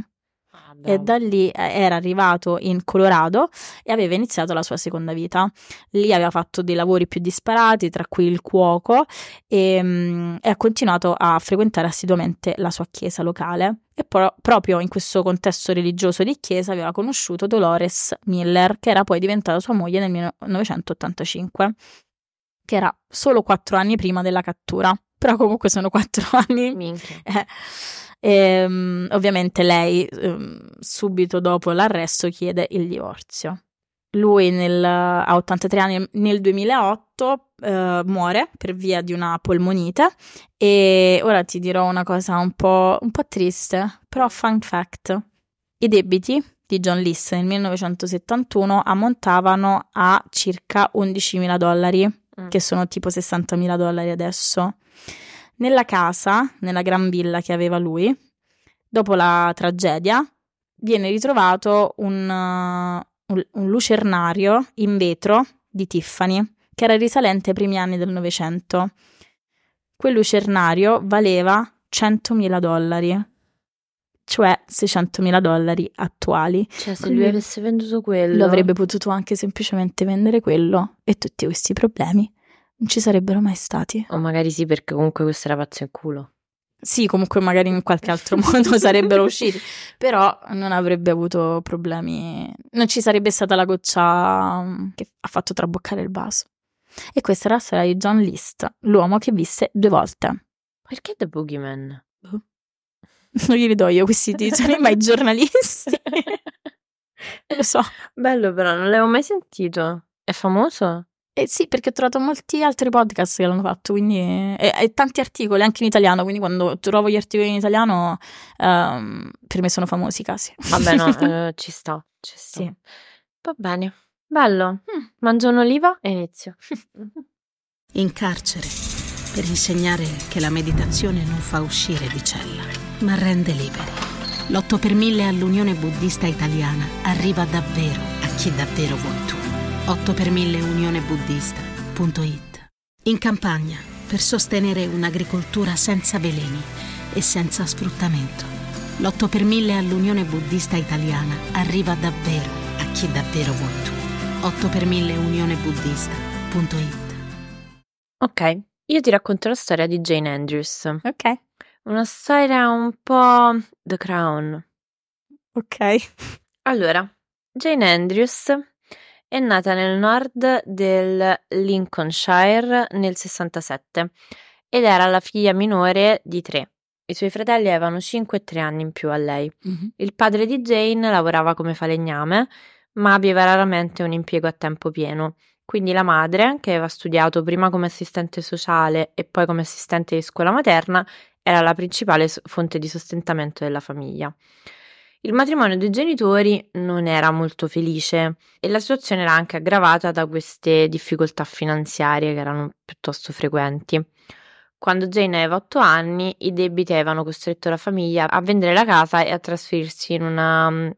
e da lì eh, era arrivato in Colorado e aveva iniziato la sua seconda vita. Lì aveva fatto dei lavori più disparati, tra cui il cuoco, e, um, e ha continuato a frequentare assiduamente la sua chiesa locale. E pro- proprio in questo contesto religioso di chiesa aveva conosciuto Dolores Miller, che era poi diventata sua moglie nel 1985, che era solo quattro anni prima della cattura. Però comunque sono quattro anni. Minchia. Eh, e, um, ovviamente lei um, subito dopo l'arresto chiede il divorzio. Lui nel, a 83 anni nel 2008 uh, muore per via di una polmonite e ora ti dirò una cosa un po', un po' triste, però fun fact. I debiti di John List nel 1971 ammontavano a circa 11.000 dollari, mm. che sono tipo 60.000 dollari adesso. Nella casa, nella gran villa che aveva lui, dopo la tragedia, viene ritrovato un, uh, un, un lucernario in vetro di Tiffany, che era risalente ai primi anni del Novecento. Quel lucernario valeva 100.000 dollari, cioè 600.000 dollari attuali. Cioè, se lui avesse venduto quello. Lo avrebbe potuto anche semplicemente vendere quello e tutti questi problemi non ci sarebbero mai stati. O magari sì, perché comunque questo era pazzo in culo. Sì, comunque magari in qualche altro modo sarebbero usciti, però non avrebbe avuto problemi, non ci sarebbe stata la goccia mm, che ha fatto traboccare il vaso. E questa era la storia di John List, l'uomo che visse due volte. Perché The Boogeyman? Non glieli do io questi titoli, ma i giornalisti. Lo so. Bello però, non l'avevo mai sentito. È famoso? Eh sì, perché ho trovato molti altri podcast che l'hanno fatto, quindi e, e tanti articoli anche in italiano, quindi quando trovo gli articoli in italiano ehm, per me sono famosi i casi. Vabbè, no, eh, ci sta, ci sta. Sì. Va bene. Bello. Mangio un'oliva e inizio. in carcere per insegnare che la meditazione non fa uscire di cella, ma rende liberi. L'8 per 1000 all'Unione Buddista Italiana arriva davvero a chi davvero vuoi tu. 8 per 1000 unionebuddista.it In campagna per sostenere un'agricoltura senza veleni e senza sfruttamento. L'8 per 1000 all'Unione Buddista Italiana arriva davvero a chi davvero vuoi tu. 8 per 1000 unionebuddista.it Ok, io ti racconto la storia di Jane Andrews. Ok, Una storia un po' The Crown. ok. Allora, Jane Andrews è nata nel nord del Lincolnshire nel 67 ed era la figlia minore di tre. I suoi fratelli avevano 5 e 3 anni in più a lei. Mhm. Il padre di Jane lavorava come falegname, ma aveva raramente un impiego a tempo pieno. Quindi la madre, che aveva studiato prima come assistente sociale e poi come assistente di scuola materna, era la principale fonte di sostentamento della famiglia. Il matrimonio dei genitori non era molto felice e la situazione era anche aggravata da queste difficoltà finanziarie che erano piuttosto frequenti. Quando Jane aveva 8 anni, i debiti avevano costretto la famiglia a vendere la casa e a trasferirsi in una mm,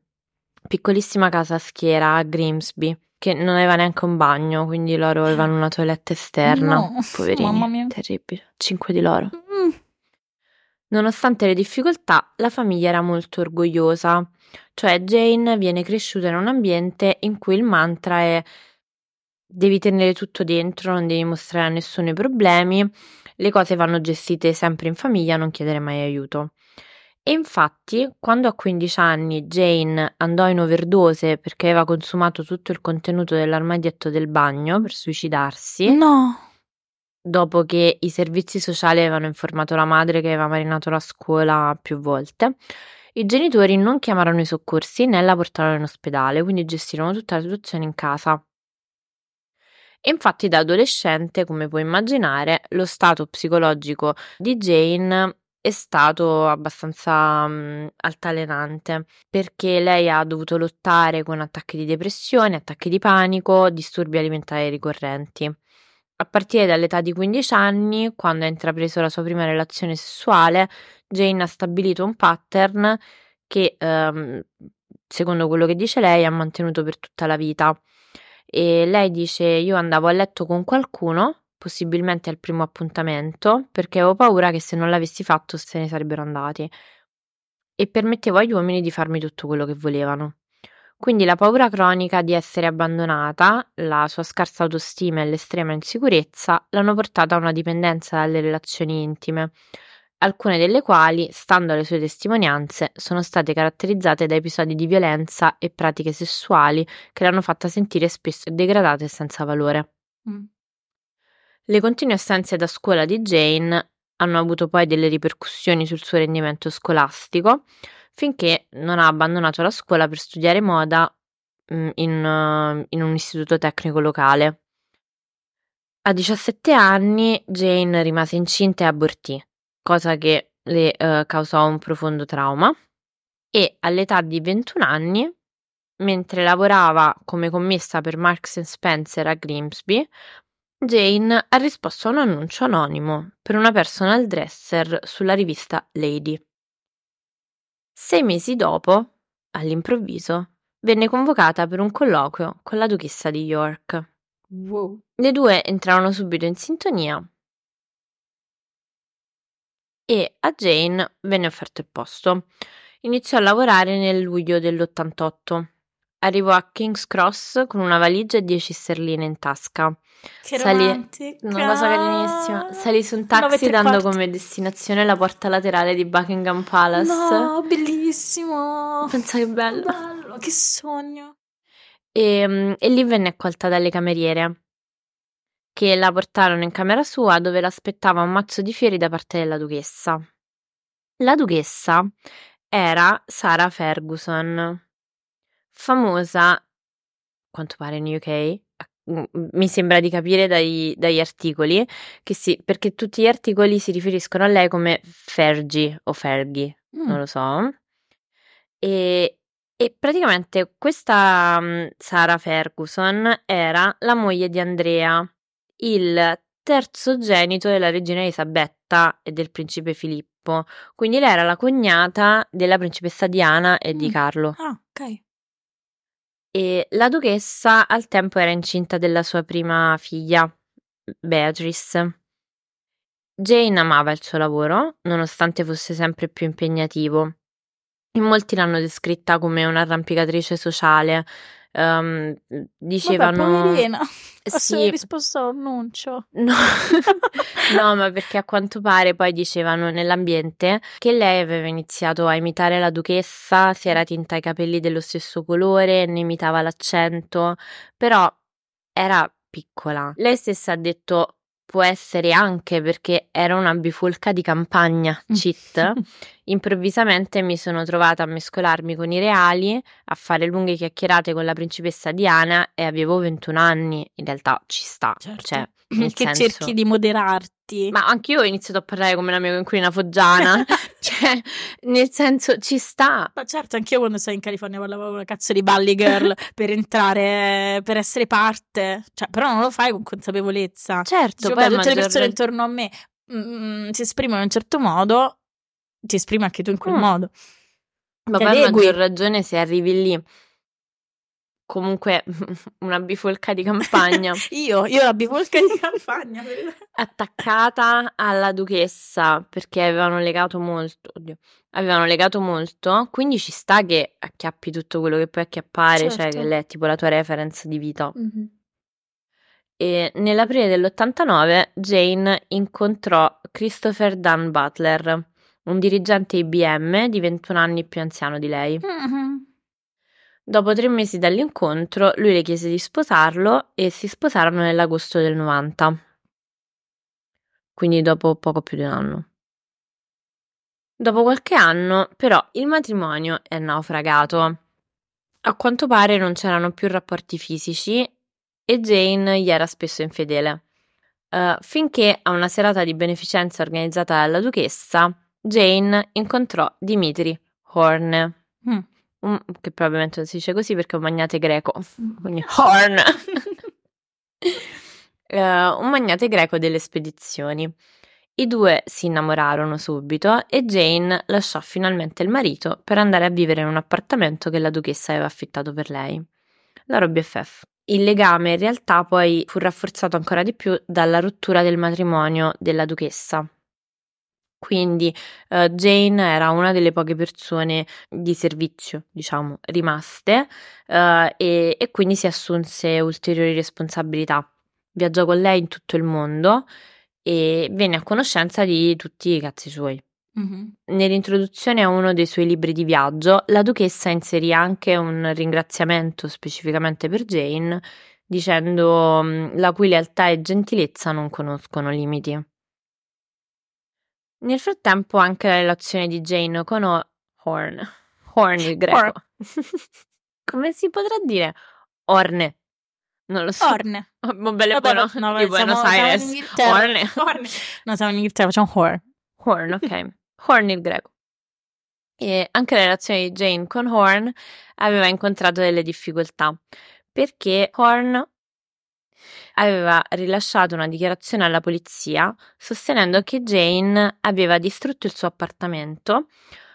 piccolissima casa a schiera a Grimsby, che non aveva neanche un bagno, quindi loro avevano una toiletta esterna. No, Poverini, mamma mia. terribile. 5 di loro. Nonostante le difficoltà, la famiglia era molto orgogliosa, cioè Jane viene cresciuta in un ambiente in cui il mantra è devi tenere tutto dentro, non devi mostrare a nessuno i problemi, le cose vanno gestite sempre in famiglia, non chiedere mai aiuto. E infatti, quando a 15 anni Jane andò in overdose perché aveva consumato tutto il contenuto dell'armadietto del bagno per suicidarsi, No. Dopo che i servizi sociali avevano informato la madre che aveva marinato la scuola più volte, i genitori non chiamarono i soccorsi né la portarono in ospedale, quindi gestirono tutta la situazione in casa. E infatti da adolescente, come puoi immaginare, lo stato psicologico di Jane è stato abbastanza mm, altalenante perché lei ha dovuto lottare con attacchi di depressione, attacchi di panico, disturbi alimentari ricorrenti. A partire dall'età di 15 anni, quando ha intrapreso la sua prima relazione sessuale, Jane ha stabilito un pattern che, ehm, secondo quello che dice lei, ha mantenuto per tutta la vita. E lei dice: Io andavo a letto con qualcuno, possibilmente al primo appuntamento, perché avevo paura che se non l'avessi fatto se ne sarebbero andati. E permettevo agli uomini di farmi tutto quello che volevano. Quindi la paura cronica di essere abbandonata, la sua scarsa autostima e l'estrema insicurezza l'hanno portata a una dipendenza dalle relazioni intime, alcune delle quali, stando alle sue testimonianze, sono state caratterizzate da episodi di violenza e pratiche sessuali che l'hanno fatta sentire spesso degradata e senza valore. Mm. Le continue assenze da scuola di Jane hanno avuto poi delle ripercussioni sul suo rendimento scolastico, finché non ha abbandonato la scuola per studiare moda mm, in, in un istituto tecnico locale. A 17 anni Jane rimase incinta e abortì, cosa che le eh, causò un profondo trauma e all'età di 21 anni, mentre lavorava come commessa per Marks Spencer a Grimsby, Jane ha risposto a un annuncio anonimo per una personal dresser sulla rivista Lady. Sei mesi dopo, all'improvviso, venne convocata per un colloquio con la duchessa di York. Wow. Le due entrarono subito in sintonia e a Jane venne offerto il posto. Iniziò a lavorare nel luglio dell'88. Arrivò a King's Cross con una valigia e 10 sterline in tasca. Che Salì-. Una cosa carinissima. Salì su un taxi dando come destinazione la porta laterale di Buckingham Palace. No, bellissimo. Pensa che bello. Bello, che sogno. E, mm, e lì venne accolta dalle cameriere che la portarono in camera sua dove l'aspettava un mazzo di fiori da parte della duchessa. La duchessa era Sarah Ferguson, famosa, quanto pare in UK, mi sembra di capire dai- dagli articoli, che sì, perché tutti gli articoli si riferiscono a lei come Fergie o Fergie, Mm. non lo so. E, e praticamente questa Sarah Ferguson era la moglie di Andrea, il terzogenito della regina Elisabetta e del principe Filippo. Quindi lei era la cognata della principessa Diana e di Mm. Carlo. Ah, ok. E la duchessa al tempo era incinta della sua prima figlia, Beatrice. Jane amava il suo lavoro, nonostante fosse sempre più impegnativo. In molti l'hanno descritta come un'arrampicatrice sociale. Ehm, dicevano. Vabbè, poverina. Sì. risposto all'annuncio. No. no, ma perché a quanto pare poi dicevano nell'ambiente che lei aveva iniziato a imitare la duchessa, si era tinta i capelli dello stesso colore, ne imitava l'accento, però era piccola. Lei stessa ha detto può essere anche perché era una bifulca di campagna, cheat. Improvvisamente mi sono trovata a mescolarmi con i reali, a fare lunghe chiacchierate con la principessa Diana e avevo 21 anni. In realtà ci sta, Certo. cioè, nel che senso- cerchi di moderarti. Ma anch'io ho iniziato a parlare come una mia coinquilina foggiana, cioè, nel senso, ci sta. Ma certo, anch'io quando stavo in California parlavo con una cazzo di Bally Girl per entrare, per essere parte. Cioè, però non lo fai con consapevolezza. Certo, Dici, tutte le persone intorno a me mm, si esprimono in un certo modo, ti esprimi anche tu in quel Mm. modo. Ma adegui. maggior ragione se arrivi lì, comunque una bifolca di campagna, Io, io la bifolca di campagna. attaccata alla duchessa perché avevano legato molto, oddio, avevano legato molto, quindi ci sta che acchiappi tutto quello che puoi acchiappare, cioè Certo. che lei è tipo la tua reference di vita. E nell'aprile dell'89 Jane incontrò Christopher Dunn Butler, un dirigente IBM di 21 anni più anziano di lei. Mhm. Dopo tre mesi dall'incontro, lui le chiese di sposarlo e si sposarono nell'agosto del 90, quindi dopo poco più di un anno. Dopo qualche anno, però, il matrimonio è naufragato. A quanto pare non c'erano più rapporti fisici e Jane gli era spesso infedele. Eh, finché a una serata di beneficenza organizzata dalla duchessa, Jane incontrò Dimitri Horn, Mm. Un- che probabilmente non si dice così perché è un magnate greco, quindi Horn, Eh, un magnate greco delle spedizioni. I due si innamorarono subito e Jane lasciò finalmente il marito per andare a vivere in un appartamento che la duchessa aveva affittato per lei. Loro BFF. Il legame in realtà poi fu rafforzato ancora di più dalla rottura del matrimonio della duchessa. Quindi eh, Jane era una delle poche persone di servizio, diciamo, rimaste eh, e, e quindi si assunse ulteriori responsabilità. Viaggiò con lei in tutto il mondo e venne a conoscenza di tutti i cazzi suoi. Mhm. Nell'introduzione a uno dei suoi libri di viaggio, la duchessa inserì anche un ringraziamento specificamente per Jane, dicendo mm, la cui lealtà e gentilezza non conoscono limiti. Nel frattempo anche la relazione di Jane con O- Horn, Horn il greco, come si potrà dire? Orne, non lo so. Orne. Oh, bello Vabbè, buono, no, di siamo- Buenos Aires. Orne. Orne. No, siamo in Inghilterra, facciamo horror. Horn, ok. Horn il greco. E anche la relazione di Jane con Horn aveva incontrato delle difficoltà perché Horn aveva rilasciato una dichiarazione alla polizia sostenendo che Jane aveva distrutto il suo appartamento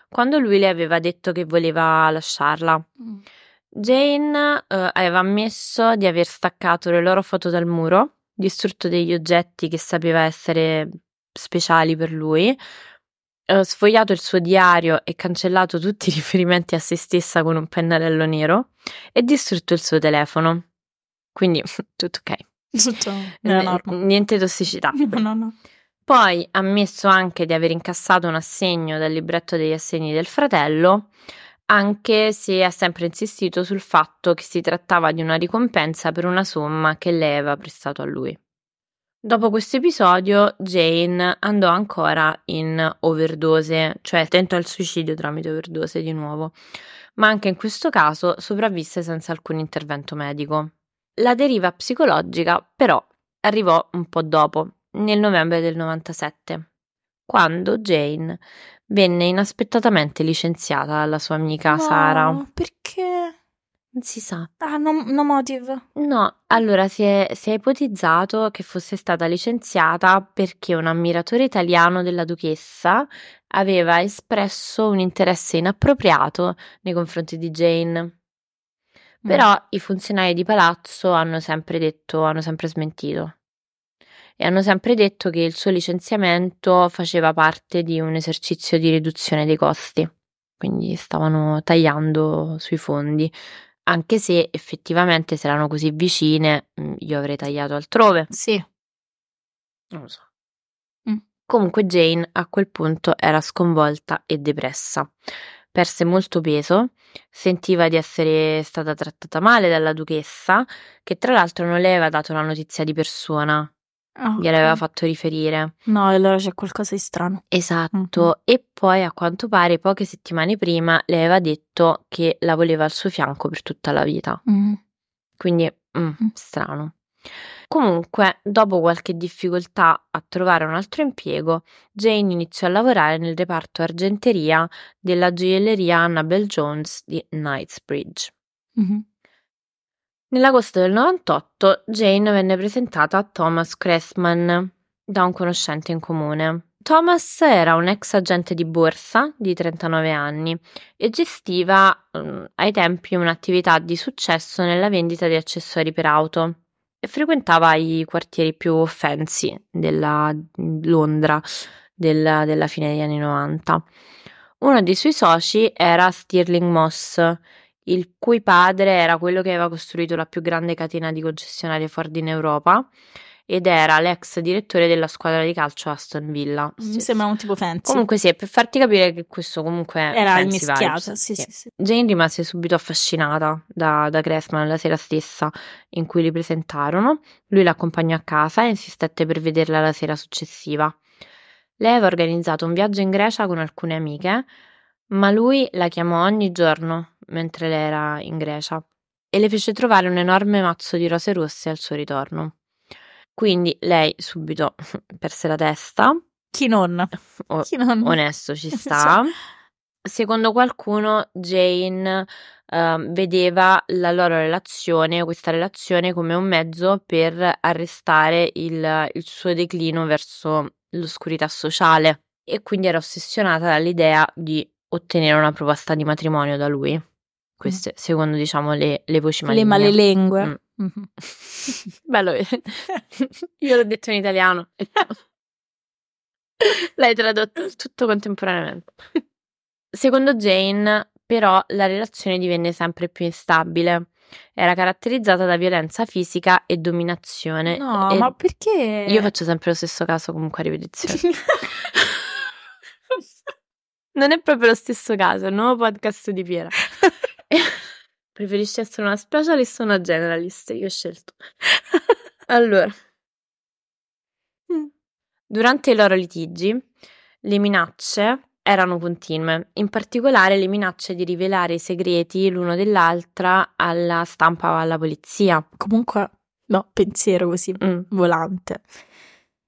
quando lui le aveva detto che voleva lasciarla. Jane eh, aveva ammesso di aver staccato le loro foto dal muro, distrutto degli oggetti che sapeva essere speciali per lui, eh, sfogliato il suo diario e cancellato tutti i riferimenti a se stessa con un pennarello nero e distrutto il suo telefono. Quindi tutto ok. Tutto norma. Niente tossicità. No, no, no. Poi ha ammesso anche di aver incassato un assegno dal libretto degli assegni del fratello, anche se ha sempre insistito sul fatto che si trattava di una ricompensa per una somma che lei aveva prestato a lui. Dopo questo episodio, Jane andò ancora in overdose, cioè tentò il suicidio tramite overdose di nuovo, ma anche in questo caso sopravvisse senza alcun intervento medico. La deriva psicologica, però, arrivò un po' dopo, nel novembre del 97, quando Jane venne inaspettatamente licenziata dalla sua amica Sara. Perché? Non si sa. Ah, no, no motive. No, allora si è, si è ipotizzato che fosse stata licenziata perché un ammiratore italiano della duchessa aveva espresso un interesse inappropriato nei confronti di Jane. Però i funzionari di palazzo hanno sempre detto, hanno sempre smentito. E hanno sempre detto che il suo licenziamento faceva parte di un esercizio di riduzione dei costi. Quindi stavano tagliando sui fondi. Anche se effettivamente se erano così vicine, mm, io avrei tagliato altrove. Sì. Non lo so. Mm. Comunque Jane a quel punto era sconvolta e depressa. Perse molto peso, sentiva di essere stata trattata male dalla duchessa, che tra l'altro non le aveva dato la notizia di persona, Ah, gliel'aveva ok. fatto riferire. No, allora c'è qualcosa di strano. Esatto, e poi a quanto pare poche settimane prima le aveva detto che la voleva al suo fianco per tutta la vita. Mm. Quindi, mm, Mm. strano. Comunque, dopo qualche difficoltà a trovare un altro impiego, Jane iniziò a lavorare nel reparto argenteria della gioielleria Annabel Jones di Knightsbridge. Mhm. Nell'agosto del 98 Jane venne presentata a Thomas Cressman da un conoscente in comune. Thomas era un ex agente di borsa di 39 anni e gestiva mm, ai tempi un'attività di successo nella vendita di accessori per auto frequentava i quartieri più fancy della Londra della, della fine degli anni 90. Uno dei suoi soci era Stirling Moss, il cui padre era quello che aveva costruito la più grande catena di concessionarie Ford in Europa ed era l'ex direttore della squadra di calcio Aston Villa. Mi sembra un tipo fancy. Comunque sì, per farti capire che questo comunque Era vibes, sì, sì, sì. Jane rimase subito affascinata da, da Cressman la sera stessa in cui li presentarono. Lui l'accompagnò a casa e insistette per vederla la sera successiva. Lei aveva organizzato un viaggio in Grecia con alcune amiche, ma lui la chiamò ogni giorno mentre lei era in Grecia e le fece trovare un enorme mazzo di rose rosse al suo ritorno. Quindi lei subito perse la testa. Chi non? O- Chi non? onesto ci sta. Secondo qualcuno, Jane ehm, vedeva la loro relazione, questa relazione, come un mezzo per arrestare il, il suo declino verso l'oscurità sociale e quindi era ossessionata dall'idea di ottenere una proposta di matrimonio da lui. Queste, secondo diciamo le, le voci Le maligne. malelingue. Mm. Mhm. Bello, io l'ho detto in italiano. L'hai tradotto tutto contemporaneamente. Secondo Jane, però, la relazione divenne sempre più instabile. Era caratterizzata da violenza fisica e dominazione. No, E ma perché? io faccio sempre lo stesso caso comunque a ripetizione. Non è proprio lo stesso caso, il nuovo podcast di Piera. Preferisci essere una specialist o una generalist? Io ho scelto. Allora, durante i loro litigi, le minacce erano continue, in particolare le minacce di rivelare i segreti l'uno dell'altra alla stampa o alla polizia. Comunque, no, pensiero così Mm. volante.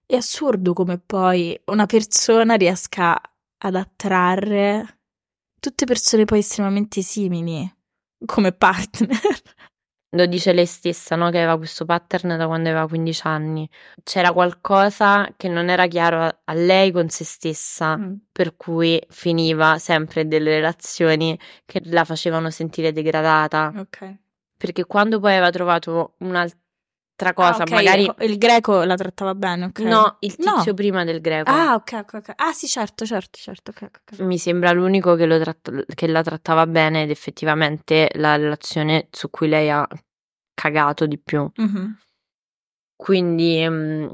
È assurdo come poi una persona riesca ad attrarre tutte persone poi estremamente simili come partner. lo dice lei stessa, no? Che aveva questo pattern da quando aveva 15 anni. C'era qualcosa che non era chiaro a, lei con se stessa, Mm. per cui finiva sempre delle relazioni che la facevano sentire degradata. Ok. Perché quando poi aveva trovato un'altra Ah, cosa, ok, magari il greco la trattava bene, ok. no, il No. tizio prima del greco. Ah, ok, ok, ok. Ah, sì, certo, certo, certo. ok, ok, ok. Mi sembra l'unico che, lo tratta- che la trattava bene ed effettivamente la relazione su cui lei ha cagato di più. Mhm. Quindi mm,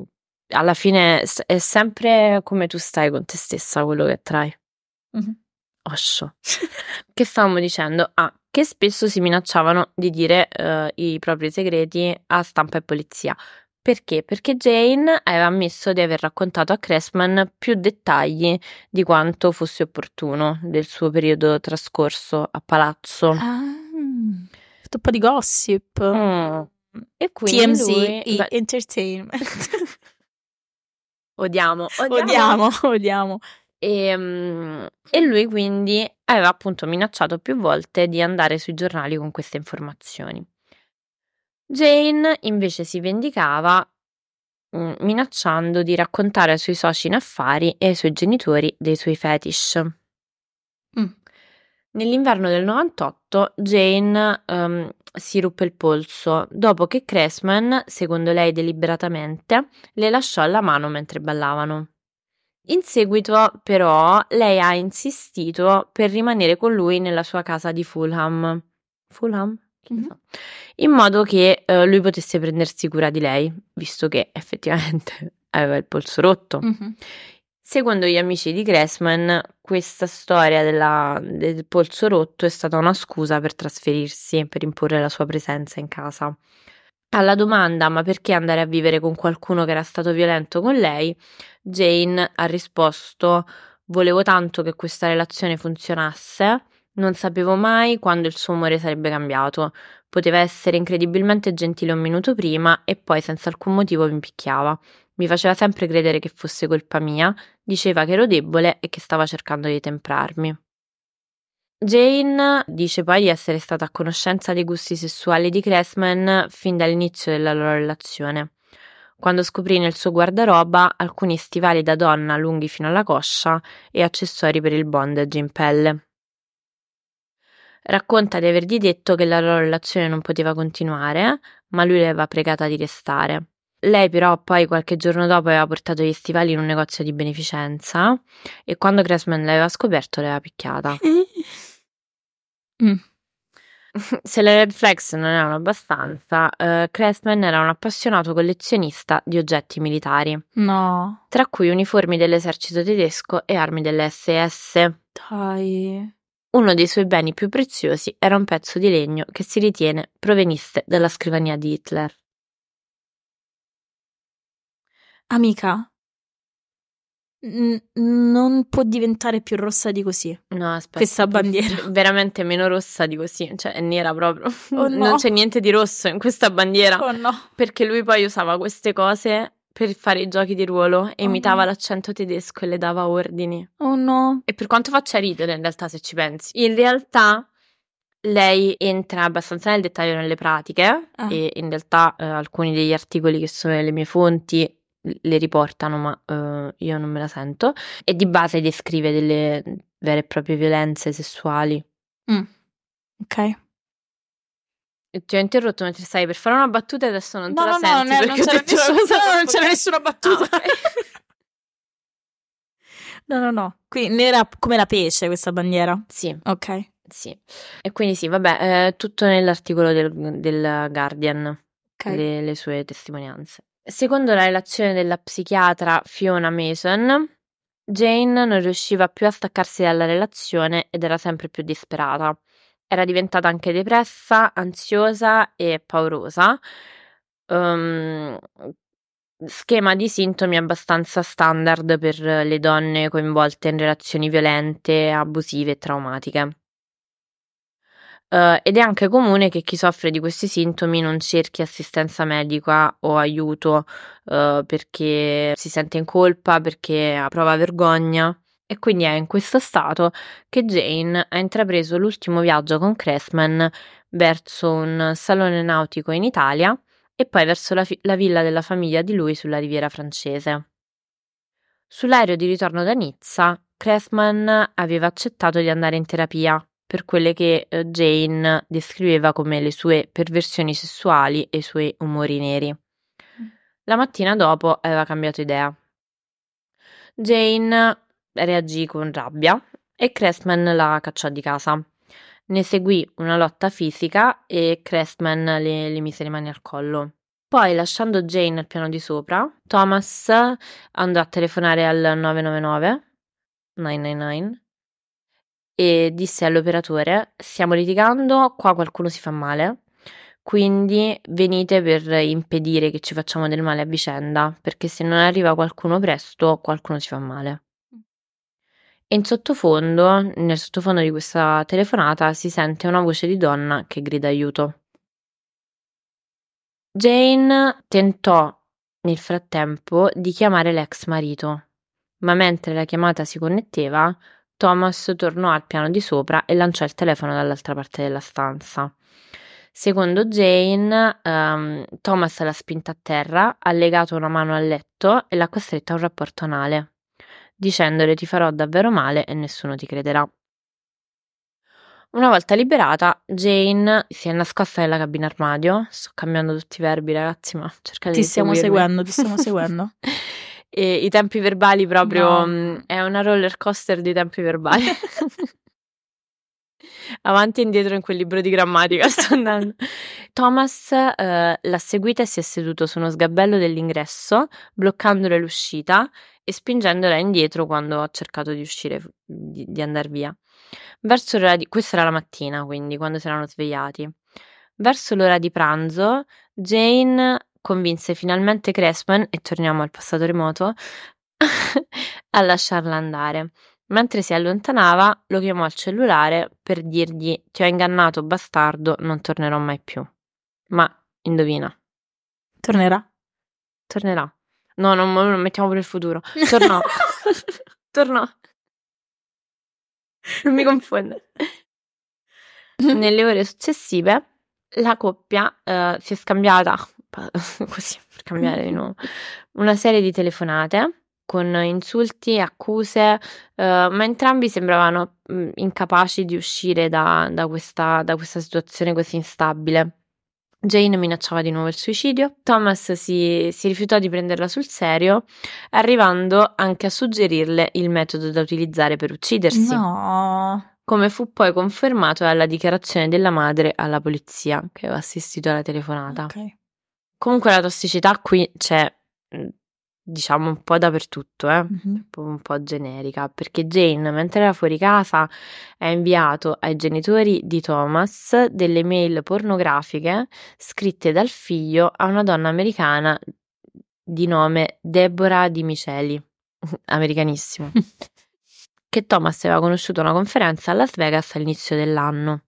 alla fine è sempre come tu stai con te stessa quello che attrai. Mhm. Oscio. Che stavamo dicendo? Ah, che spesso si minacciavano di dire eh, i propri segreti a stampa e polizia. Perché? Perché Jane aveva ammesso di aver raccontato a Cressman più dettagli di quanto fosse opportuno del suo periodo trascorso a palazzo. Ah, un po' di gossip. Mm. E quindi TMZ lui- e entertainment. odiamo, odiamo. odiamo, odiamo. E, mm, e lui quindi aveva appunto minacciato più volte di andare sui giornali con queste informazioni. Jane invece si vendicava mm, minacciando di raccontare ai suoi soci in affari e ai suoi genitori dei suoi fetish. Mm. Nell'inverno del 98 Jane ehm, si ruppe il polso dopo che Cressman, secondo lei deliberatamente, le lasciò alla mano mentre ballavano. In seguito, però, lei ha insistito per rimanere con lui nella sua casa di Fulham. Fulham? Mhm. sa? In modo che eh, lui potesse prendersi cura di lei, visto che effettivamente aveva il polso rotto. Mhm. Secondo gli amici di Grassman, questa storia della- del polso rotto è stata una scusa per trasferirsi, per imporre la sua presenza in casa. Alla domanda ma perché andare a vivere con qualcuno che era stato violento con lei, Jane ha risposto volevo tanto che questa relazione funzionasse, non sapevo mai quando il suo umore sarebbe cambiato. Poteva essere incredibilmente gentile un minuto prima e poi senza alcun motivo mi picchiava. Mi faceva sempre credere che fosse colpa mia, diceva che ero debole e che stava cercando di temprarmi. Jane dice poi di essere stata a conoscenza dei gusti sessuali di Cressman fin dall'inizio della loro relazione, quando scoprì nel suo guardaroba alcuni stivali da donna lunghi fino alla coscia e accessori per il bondage in pelle. Racconta di avergli detto che la loro relazione non poteva continuare, ma lui l'aveva pregata di restare. Lei però poi qualche giorno dopo aveva portato gli stivali in un negozio di beneficenza e quando Cressman l'aveva scoperto l'aveva picchiata. Mm. Se le red flags non erano abbastanza, eh, Cressman era un appassionato collezionista di oggetti militari, No, tra cui uniformi dell'esercito tedesco e armi delle SS. dai. Uno dei suoi beni più preziosi era un pezzo di legno che si ritiene provenisse dalla scrivania di Hitler. Amica, n- non può diventare più rossa di così. No, aspetta. Questa bandiera. Veramente meno rossa di così, cioè è nera proprio. Oh, no. Non c'è niente di rosso in questa bandiera. Oh no. Perché lui poi usava queste cose per fare i giochi di ruolo e Oh, imitava no. l'accento tedesco e le dava ordini. Oh no. E per quanto faccia ridere in realtà se ci pensi. In realtà lei entra abbastanza nel dettaglio nelle pratiche Ah. e in realtà eh, alcuni degli articoli che sono nelle mie fonti le riportano ma eh, io non me la sento e di base descrive delle vere e proprie violenze sessuali. Mm. Ok. Ti ho interrotto mentre stai per fare una battuta e adesso non No, te la no, no, senti perché non c'era nessuna- no, non c'era nessuna battuta. Ah, ok. No, no, no. Qui nera come la pesce questa bandiera. Sì, Ok. sì. E quindi sì, vabbè, è tutto nell'articolo del, del Guardian, Ok. le, le sue testimonianze. Secondo la relazione della psichiatra Fiona Mason, Jane non riusciva più a staccarsi dalla relazione ed era sempre più disperata. Era diventata anche depressa, ansiosa e paurosa. Ehm, schema di sintomi abbastanza standard per le donne coinvolte in relazioni violente, abusive e traumatiche. Eh, ed è anche comune che chi soffre di questi sintomi non cerchi assistenza medica o aiuto eh, perché si sente in colpa, perché prova vergogna e quindi è in questo stato che Jane ha intrapreso l'ultimo viaggio con Cressman verso un salone nautico in Italia e poi verso la, fi- la villa della famiglia di lui sulla riviera francese. Sull'aereo di ritorno da Nizza, Cressman aveva accettato di andare in terapia per quelle che eh, Jane descriveva come le sue perversioni sessuali e i suoi umori neri. La mattina dopo aveva cambiato idea. Jane reagì con rabbia e Cressman la cacciò di casa. Ne seguì una lotta fisica e Cressman le, le mise le mani al collo. Poi, lasciando Jane al piano di sopra, Thomas andò a telefonare al 999 999 e disse all'operatore: Stiamo litigando, qua qualcuno si fa male. Quindi venite per impedire che ci facciamo del male a vicenda, perché se non arriva qualcuno presto, qualcuno si fa male. E in sottofondo, nel sottofondo di questa telefonata, si sente una voce di donna che grida aiuto. Jane tentò nel frattempo di chiamare l'ex marito, ma mentre la chiamata si connetteva, Thomas tornò al piano di sopra e lanciò il telefono dall'altra parte della stanza. Secondo Jane, um, Thomas l'ha spinta a terra, ha legato una mano al letto e l'ha costretta a un rapporto anale dicendole ti farò davvero male e nessuno ti crederà. Una volta liberata, Jane si è nascosta nella cabina armadio. Sto cambiando tutti i verbi, ragazzi, ma cercate ti di stiamo seguirmi. seguendo, ti stiamo seguendo. E i tempi verbali proprio No. mh, è una roller coaster di tempi verbali. Avanti e indietro in quel libro di grammatica sto andando. Thomas eh, l'ha seguita e si è seduto su uno sgabello dell'ingresso, bloccandole l'uscita e spingendola indietro quando ha cercato di uscire, di, di andare via. Verso l'ora di... Questa era la mattina, quindi, quando si erano svegliati. Verso l'ora di pranzo, Jane convinse finalmente Cressman, e torniamo al passato remoto, a lasciarla andare. Mentre si allontanava, lo chiamò al cellulare per dirgli: Ti ho ingannato, bastardo, non tornerò mai più. Ma indovina, Tornerà? tornerà. No, non, non mettiamo per il futuro. Tornò. Tornò. Non mi confonde. Nelle ore successive, la coppia eh, si è scambiata, così per cambiare di nuovo, una serie di telefonate con insulti, accuse, eh, ma entrambi sembravano mh, incapaci di uscire da, da questa, da questa situazione così instabile. Jane minacciava di nuovo il suicidio, Thomas si, si rifiutò di prenderla sul serio, arrivando anche a suggerirle il metodo da utilizzare per uccidersi, No. come fu poi confermato dalla dichiarazione della madre alla polizia che aveva assistito alla telefonata. Ok. Comunque la tossicità qui c'è, mh, diciamo, un po' dappertutto, eh? Mhm. un po' generica, perché Jane, mentre era fuori casa, ha inviato ai genitori di Thomas delle mail pornografiche scritte dal figlio a una donna americana di nome Deborah Di Miceli, americanissimo, che Thomas aveva conosciuto a una conferenza a Las Vegas all'inizio dell'anno.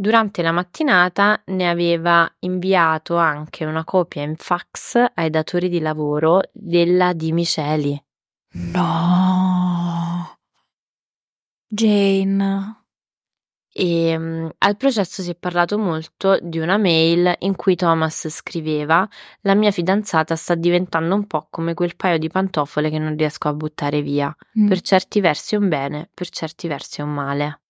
Durante la mattinata ne aveva inviato anche una copia in fax ai datori di lavoro della Di Miceli. No. Jane. E mm, al processo si è parlato molto di una mail in cui Thomas scriveva: La mia fidanzata sta diventando un po' come quel paio di pantofole che non riesco a buttare via. Mm. Per certi versi è un bene, per certi versi è un male.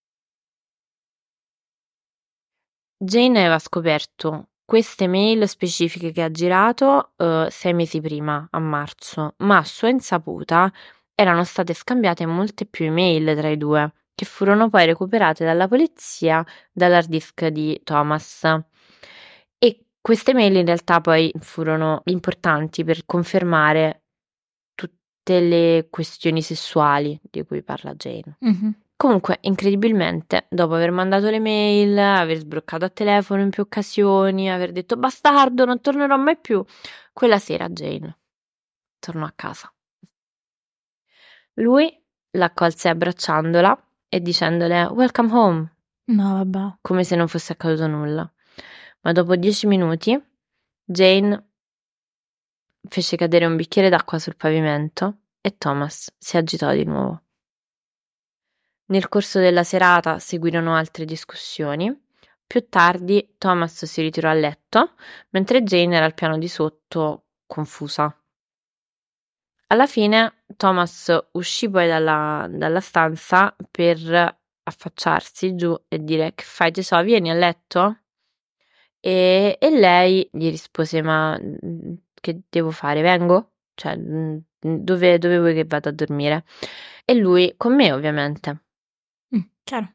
Jane aveva scoperto queste mail specifiche che ha girato eh, sei mesi prima, a marzo, ma a sua insaputa erano state scambiate molte più email tra i due, che furono poi recuperate dalla polizia dall'hard disk di Thomas. E queste mail in realtà poi furono importanti per confermare tutte le questioni sessuali di cui parla Jane. Mhm. Comunque, incredibilmente, dopo aver mandato le mail, aver sbroccato a telefono in più occasioni, aver detto bastardo, non tornerò mai più, quella sera Jane tornò a casa. Lui l'accolse abbracciandola e dicendole welcome home, No, vabbè. come se non fosse accaduto nulla. Ma dopo dieci minuti, Jane fece cadere un bicchiere d'acqua sul pavimento e Thomas si agitò di nuovo. Nel corso della serata seguirono altre discussioni. Più tardi Thomas si ritirò a letto, mentre Jane era al piano di sotto, confusa. Alla fine Thomas uscì poi dalla, dalla stanza per affacciarsi giù e dire che fai tesoro, vieni a letto? E, e lei gli rispose ma mm, che devo fare, vengo? Cioè, mm, dove, dove vuoi che vada a dormire? E lui con me ovviamente. Chiaro.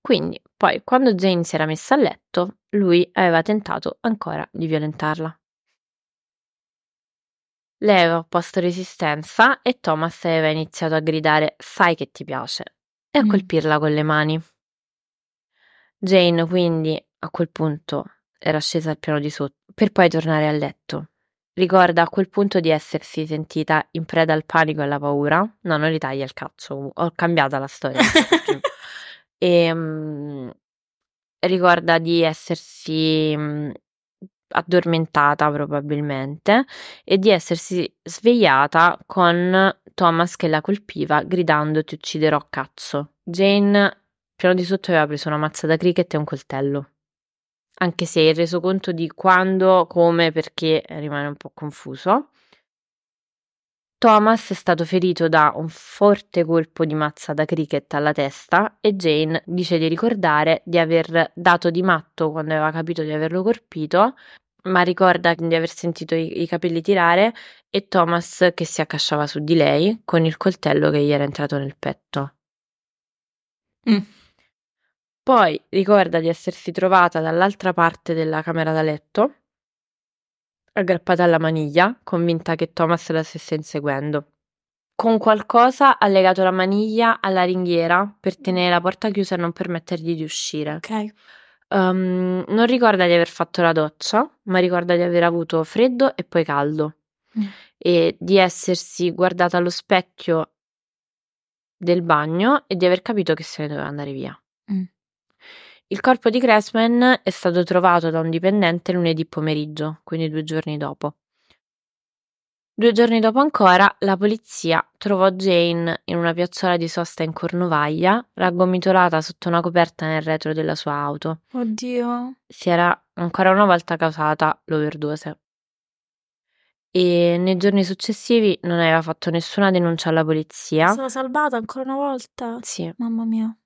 Quindi, poi, quando Jane si era messa a letto, lui aveva tentato ancora di violentarla. Lei aveva opposto resistenza e Thomas aveva iniziato a gridare sai che ti piace e a Mm. colpirla con le mani. Jane quindi a quel punto era scesa al piano di sotto per poi tornare a letto. Ricorda a quel punto di essersi sentita in preda al panico e alla paura. No, non ritaglia il cazzo, ho cambiata la storia. e mm, ricorda di essersi mm, addormentata probabilmente e di essersi svegliata con Thomas che la colpiva gridando ti ucciderò cazzo. Jane piano di sotto aveva preso una mazza da cricket e un coltello. Anche se il resoconto di quando, come, perché rimane un po' confuso. Thomas è stato ferito da un forte colpo di mazza da cricket alla testa e Jane dice di ricordare di aver dato di matto quando aveva capito di averlo colpito, ma ricorda di aver sentito i, i capelli tirare e Thomas che si accasciava su di lei con il coltello che gli era entrato nel petto. Mm. Poi ricorda di essersi trovata dall'altra parte della camera da letto, aggrappata alla maniglia, convinta che Thomas la stesse inseguendo. Con qualcosa ha legato la maniglia alla ringhiera per tenere la porta chiusa e non permettergli di uscire. Ok. Um, non ricorda di aver fatto la doccia, ma ricorda di aver avuto freddo e poi caldo Mm. e di essersi guardata allo specchio del bagno e di aver capito che se ne doveva andare via. Mm. Il corpo di Cressman è stato trovato da un dipendente lunedì pomeriggio, quindi due giorni dopo. Due giorni dopo ancora, la polizia trovò Jane in una piazzola di sosta in Cornovaglia, raggomitolata sotto una coperta nel retro della sua auto. Oddio. Si era ancora una volta causata l'overdose. E nei giorni successivi non aveva fatto nessuna denuncia alla polizia. Sono salvata ancora una volta. Sì, Mamma mia.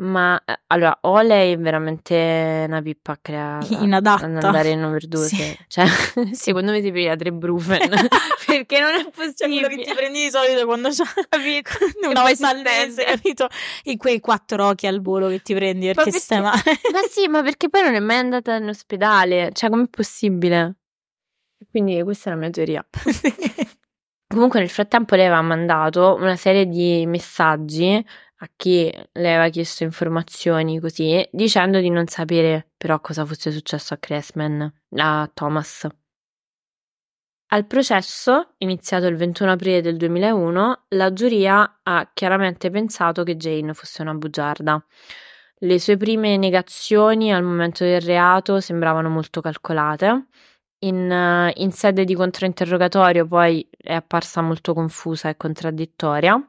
Ma eh, allora, o lei è veramente una pippa creata Inadatta. ad andare in overdose. Sì. Cioè, secondo me si prende tre brufen perché non è Cioè, possibile. quello che ti prendi di solito quando c'è una stende. capito? In quei quattro occhi al volo che ti prendi perché, perché- stai male. Ma sì, ma perché poi non è mai andata in ospedale? Cioè, com'è possibile? Quindi questa è la mia teoria. Comunque nel frattempo lei aveva mandato una serie di messaggi a chi le aveva chiesto informazioni così, dicendo di non sapere però cosa fosse successo a Cressman, a Thomas. Al processo, iniziato il 21 aprile del 2001, la giuria ha chiaramente pensato che Jane fosse una bugiarda. Le sue prime negazioni al momento del reato sembravano molto calcolate. In, in sede di controinterrogatorio poi è apparsa molto confusa e contraddittoria.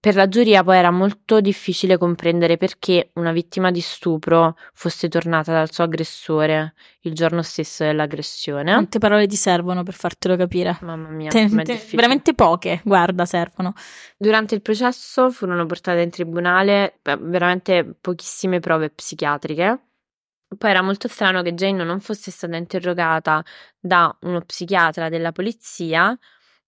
Per la giuria poi era molto difficile comprendere perché una vittima di stupro fosse tornata dal suo aggressore il giorno stesso dell'aggressione. Quante parole ti servono per fartelo capire? Mamma mia, Te- com'è te- difficile. veramente poche, guarda, servono. Durante il processo furono portate in tribunale veramente pochissime prove psichiatriche. Poi era molto strano che Jane non fosse stata interrogata da uno psichiatra della polizia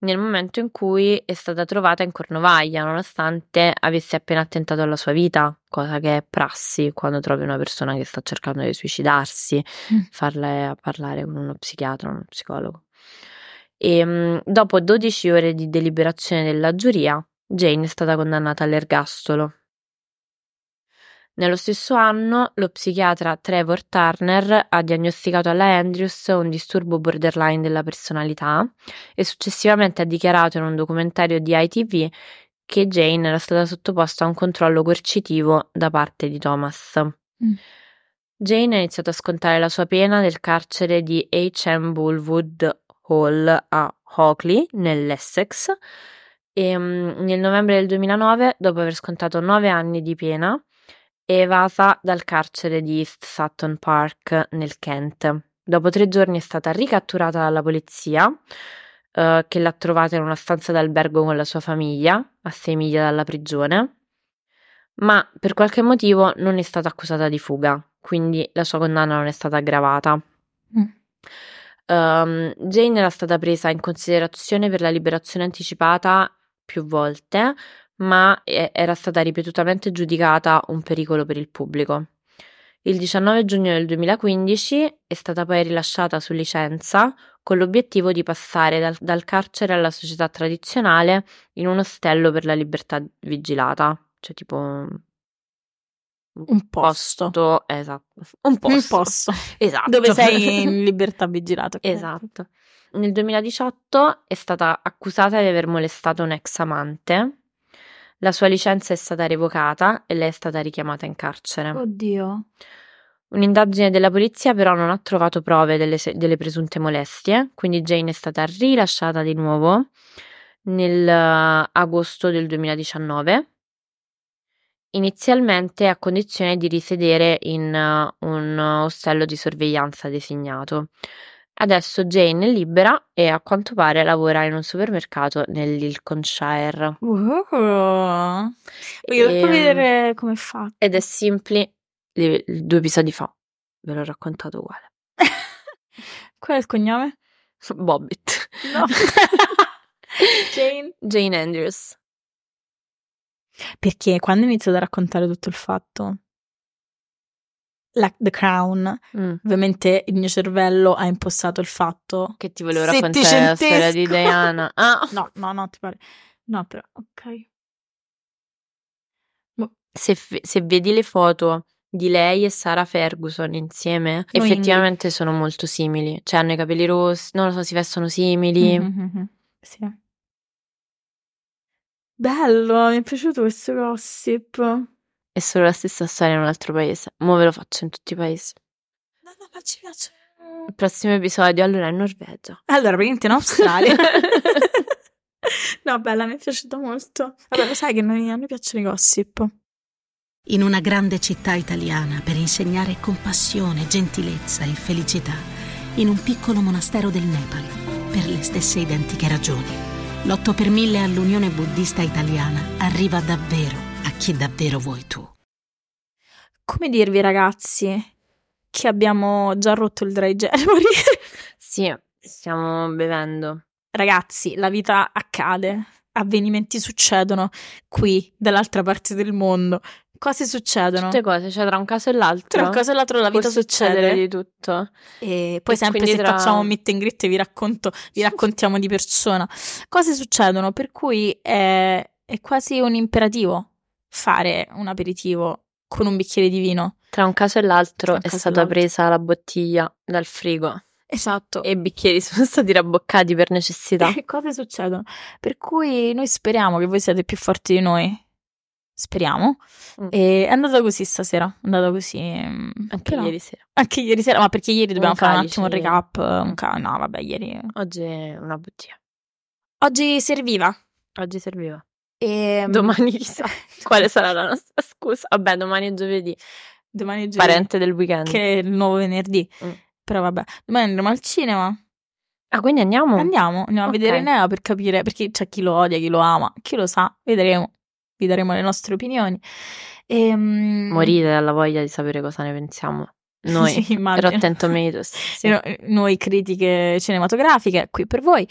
nel momento in cui è stata trovata in Cornovaglia, nonostante avesse appena attentato alla sua vita, cosa che è prassi quando trovi una persona che sta cercando di suicidarsi, Mm. farla parlare con uno psichiatra, uno psicologo. E mm, dopo 12 ore di deliberazione della giuria, Jane è stata condannata all'ergastolo. Nello stesso anno, lo psichiatra Trevor Turner ha diagnosticato alla Andrews un disturbo borderline della personalità e successivamente ha dichiarato in un documentario di ITV che Jane era stata sottoposta a un controllo coercitivo da parte di Thomas. Mm. Jane ha iniziato a scontare la sua pena nel carcere di H.M. Bullwood Hall a Hockley, nell'Essex, E mm, nel novembre del 2009, dopo aver scontato nove anni di pena, è evasa dal carcere di East Sutton Park nel Kent. Dopo tre giorni è stata ricatturata dalla polizia, eh, che l'ha trovata in una stanza d'albergo con la sua famiglia, a sei miglia dalla prigione, ma per qualche motivo non è stata accusata di fuga, quindi la sua condanna non è stata aggravata. Mm. Um, Jane era stata presa in considerazione per la liberazione anticipata più volte, ma e- era stata ripetutamente giudicata un pericolo per il pubblico. Il 19 giugno del 2015 è stata poi rilasciata su licenza con l'obiettivo di passare dal, dal carcere alla società tradizionale in un ostello per la libertà vigilata, cioè tipo un Un posto. posto, esatto, un posto, Un posto. esatto. Dove sei in libertà vigilato. ok. Esatto. Nel 2018 è stata accusata di aver molestato un ex amante. La sua licenza è stata revocata e lei è stata richiamata in carcere. Oddio. Un'indagine della polizia però non ha trovato prove delle, se- delle presunte molestie, quindi Jane è stata rilasciata di nuovo nel eh, agosto del 2019, inizialmente a condizione di risiedere in eh, un ostello di sorveglianza designato. Adesso Jane è libera e a quanto pare lavora in un supermercato nell'Ilconshire. Wow. Voglio proprio Ehm, vedere come fa. Ed è Simply, due episodi fa, ve l'ho raccontato uguale. Qual è il cognome? Bobbit. No. Jane. Jane Andrews. Perché quando ho iniziato a raccontare tutto il fatto, la, The Crown, Mm. ovviamente il mio cervello ha impostato il fatto. Che ti volevo raccontare la storia di. Diana. Ah, No, no, no, ti pare. No, però, ok. se, se vedi le foto di lei e Sarah Ferguson insieme, No, effettivamente sono molto simili. Cioè hanno i capelli rossi, non lo so, si vestono simili. Mhm, Sì. Bello, mi è piaciuto questo gossip. È solo la stessa storia in un altro paese. Mo ve lo faccio in tutti i paesi. No, no, ma ci piace. Il prossimo episodio allora è in Norvegia. Allora, praticamente in Australia. no, bella, mi è piaciuto molto. Vabbè, lo sai che noi- a noi piacciono i gossip. In una grande città italiana per insegnare compassione, gentilezza e felicità, in un piccolo monastero del Nepal, per le stesse identiche ragioni. L'8 per 1000 all'Unione Buddista Italiana arriva davvero a chi davvero vuoi tu. Come dirvi, ragazzi, che abbiamo già rotto il dry January? Sì, stiamo bevendo. Ragazzi, la vita accade, avvenimenti succedono qui, dall'altra parte del mondo. Cose succedono. Tutte cose, cioè tra un caso e l'altro. Tra una cosa e l'altra la vita succede. di tutto. E poi E sempre se tra- facciamo un meet and greet vi racconto, vi raccontiamo di persona. Cose succedono, per cui è, è quasi un imperativo fare un aperitivo con un bicchiere di vino. Tra un caso e l'altro un è stata l'altro. presa la bottiglia dal frigo Esatto. e i bicchieri sono stati rabboccati per necessità. E cose succedono. Per cui noi speriamo che voi siate più forti di noi. Speriamo. Mm. E è andata così stasera. È andata così. mm, Anche ieri sera. Anche ieri sera, ma perché ieri dobbiamo Un fare un calice, attimo un recap. Un Mm. ca- no, vabbè, ieri. Oggi è una bottiglia. Oggi serviva. Oggi serviva. E Domani chissà quale sarà la nostra scusa. Vabbè, domani è giovedì. domani è giovedì, Parente del weekend. che è il nuovo venerdì. Mm. Però vabbè, domani andremo al cinema. Ah, quindi andiamo? Andiamo, andiamo Ok. a vedere Neo per capire perché c'è chi lo odia, chi lo ama, chi lo sa, vedremo. Vi daremo le nostre opinioni. Ehm, Morite dalla voglia di sapere cosa ne pensiamo. Noi, Sì. Rotten Tomatoes. sì. No- Noi critiche cinematografiche qui per voi.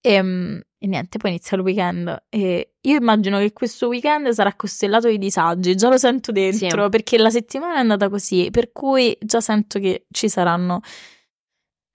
Ehm, E, niente, poi inizia il weekend. E io immagino che questo weekend sarà costellato di disagi, già lo sento dentro, Sì. perché la settimana è andata così, per cui già sento che ci saranno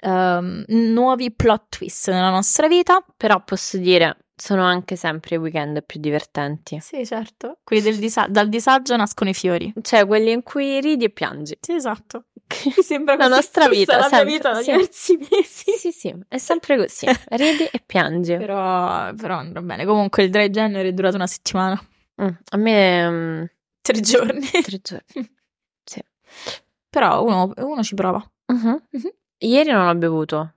ehm, nuovi plot twist nella nostra vita. Però posso dire, sono anche sempre i weekend più divertenti. Sì, certo. Quelli del disa- dal disagio nascono i fiori. Cioè, quelli in cui ridi e piangi. Sì, esatto. Mi sembra La nostra vita, la sempre, vita da sì. diversi mesi. Sì, sì, è sempre così. Ridi e piangi. Però, però andrà bene. Comunque il dry January è durato una settimana. Mm, a me mm, Tre giorni. tre giorni. Sì. Però uno, uno ci prova. Mhm. Mhm. Ieri non ho bevuto.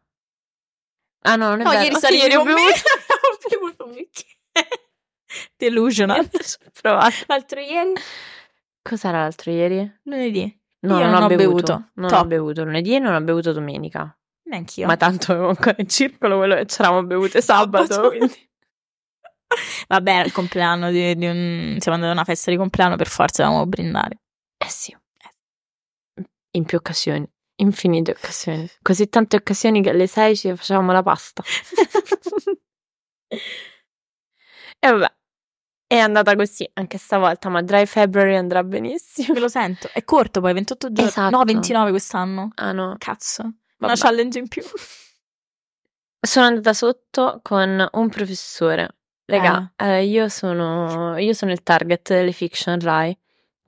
Ah no, non è No, vero. ieri sarei ieri ho bevuto. Ho bevuto un bicchiere. Delusional. L'altro ieri? Cos'era l'altro ieri? Lunedì. No, Io non, non ho ho bevuto. bevuto. Non Top. ho bevuto lunedì e non ho bevuto domenica. Neanch'io. Ma tanto avevo ancora in circolo quello che ci eravamo bevute sabato. Quindi- Vabbè, il compleanno di, di un... Siamo andati a una festa di compleanno, per forza dovevamo brindare. Eh sì. In più occasioni. Infinite occasioni. Così tante occasioni che alle 6 ci facevamo la pasta. e vabbè. È andata così anche stavolta, ma Dry February andrà benissimo. Me lo sento. È corto poi, 28 giorni. Esatto. No, 29 quest'anno. Ah no. Cazzo. Una Vabbè. challenge in più. Sono andata sotto con un professore. Raga, eh, io, sono, io sono il target delle fiction Rai.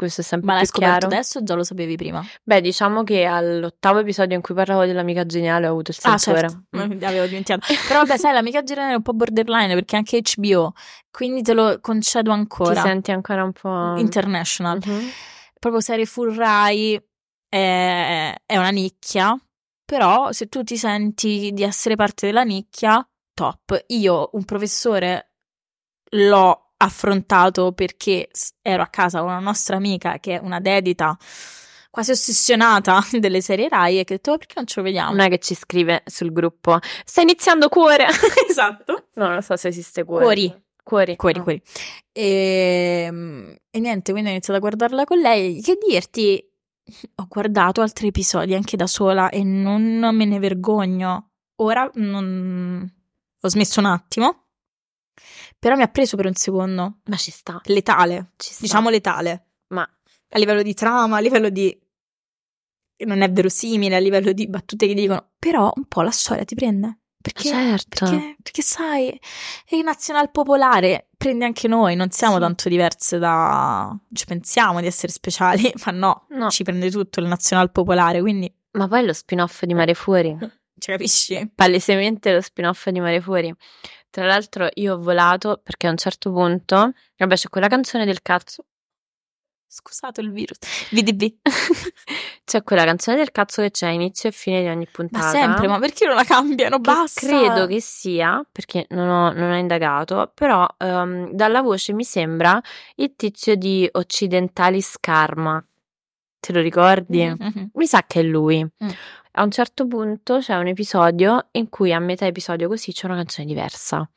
Questo è sempre Ma l'hai scoperto chiaro. adesso o già lo sapevi prima? Beh, diciamo che all'ottavo episodio in cui parlavo dell'amica geniale ho avuto il Ah, sensore. certo. Mm. Avevo dimenticato. Però vabbè, sai, l'amica generale è un po' borderline perché anche HBO, quindi te lo concedo Ti ancora. senti ancora un po'... International. Mhm. Proprio serie full Rai è, è una nicchia, però se tu ti senti di essere parte della nicchia, top. Io, un professore, l'ho affrontato perché ero a casa con una nostra amica che è una dedita quasi ossessionata delle serie Rai e che ho detto "Ma perché non ce lo vediamo? Non è che ci scrive sul gruppo Sta iniziando cuore esatto. No, non so se esiste cuore Cuori. Cuori Cuori, no. cuori. E, e niente, quindi ho iniziato a guardarla con lei. Che dirti, ho guardato altri episodi anche da sola e non me ne vergogno. Ora non... ho smesso un attimo, però mi ha preso per un secondo. Ma ci sta Letale, Ci sta. diciamo letale. Ma A livello di trama, a livello di... Non è verosimile, a livello di battute che dicono, però un po' la storia ti prende. Perché certo perché, perché sai, il nazional popolare prende anche noi, non siamo Sì. tanto diverse da... ci pensiamo di essere speciali, ma no, No. ci prende tutto il nazional popolare, quindi Ma poi lo spin-off di Mare Fuori ci capisci? Palesemente lo spin-off di Mare Fuori Tra l'altro io ho volato perché a un certo punto Vabbè c'è quella canzone del cazzo Scusate il virus. VDB. C'è quella canzone del cazzo che c'è a inizio e fine di ogni puntata Ma sempre, ma perché non la cambiano? Basta. credo che sia, perché non ho, non ho indagato, però ehm, dalla voce mi sembra il tizio di Occidentalis Karma. Te lo ricordi? Mhm. Mi sa che è lui. Mm. A un certo punto c'è un episodio in cui a metà episodio così c'è una canzone diversa.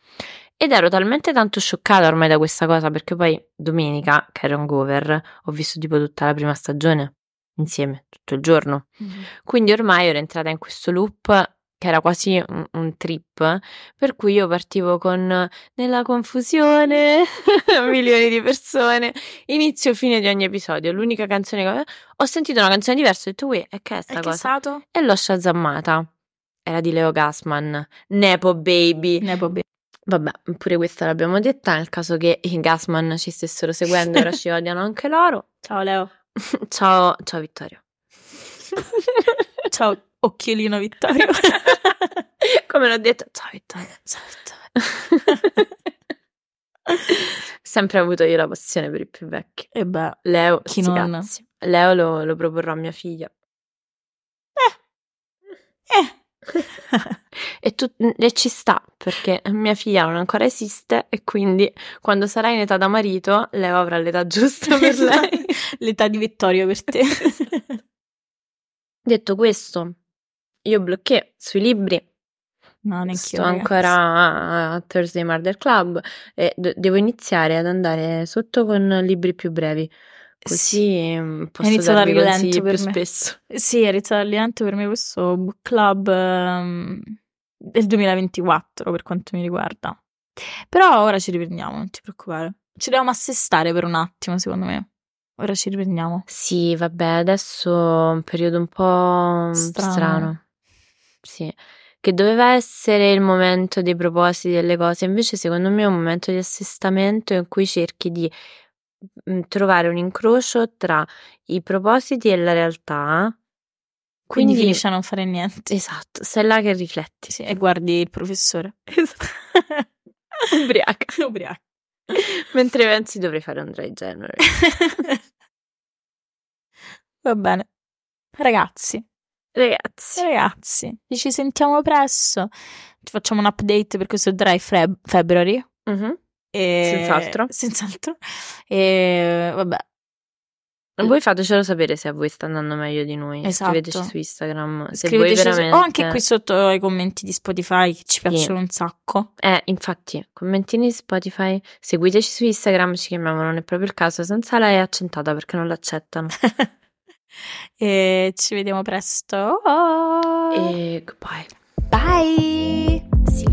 Ed ero talmente tanto scioccata ormai da questa cosa perché poi domenica, che era un cover, ho visto tipo tutta la prima stagione insieme, tutto il giorno. Mhm. Quindi ormai ero entrata in questo loop che era quasi un, un trip, per cui io partivo con nella confusione, milioni di persone, inizio fine di ogni episodio. L'unica canzone che ho sentito una canzone diversa, ho detto, uè, e che è sta che è cosa? stato? E l'ho shazammata. Era di Leo Gassman, Nepo Baby. Ne vabbè. Vabbè, pure questa l'abbiamo detta, nel caso che i Gassman ci stessero seguendo, ora ci odiano anche loro. Ciao Leo. Ciao, ciao Vittorio. Ciao occhiolino Vittorio. Come l'ho detto, ciao Vittorio. Ciao Vittorio. Sempre avuto io la passione per i più vecchi. E beh, Leo, Chi non? cazzi. Leo lo, lo proporrò a mia figlia. eh. E, tu- e ci sta, perché mia figlia non ancora esiste e quindi quando sarà in età da marito, Leo avrà l'età giusta per lei. L'età di Vittorio per te. Detto questo, io blocché sui libri, No, neanche sto io. ancora a Thursday Murder Club e de- devo iniziare ad andare sotto con libri più brevi. Così mm, posso iniziato a darvi consigli più me. spesso. Sì, è iniziato all'evento per me questo book club ehm, del 2024 per quanto mi riguarda. Però ora ci riprendiamo, non ti preoccupare. Ci dobbiamo assestare per un attimo, secondo me. Ora ci riprendiamo. Sì, vabbè, adesso è un periodo un po' Strano. strano. Sì, che doveva essere il momento dei propositi delle cose, invece secondo me è un momento di assestamento in cui cerchi di mm, trovare un incrocio tra i propositi e la realtà. Quindi, Quindi, finisce a non fare niente. esatto, sei là che rifletti. Sì, e guardi il professore. Ubriaca. Ubriaco. Mentre pensi dovrei fare un dry January. Va bene. Ragazzi, Ragazzi, ragazzi, ci sentiamo presto. Ci facciamo un update per questo dry Feb- February. mhm, E... Senz'altro. Senz'altro. E vabbè. Voi fatecelo sapere se a voi sta andando meglio di noi. Esatto. Scriveteci su Instagram. Se Scriveteci voi su- veramente... o anche qui sotto i commenti di Spotify che ci Sì. piacciono un sacco. Eh, infatti, commentini su Spotify, seguiteci su Instagram, ci chiamiamo Non è proprio il caso, senza lei accentata perché non l'accettano. e ci vediamo presto. E goodbye. Bye. Sigla.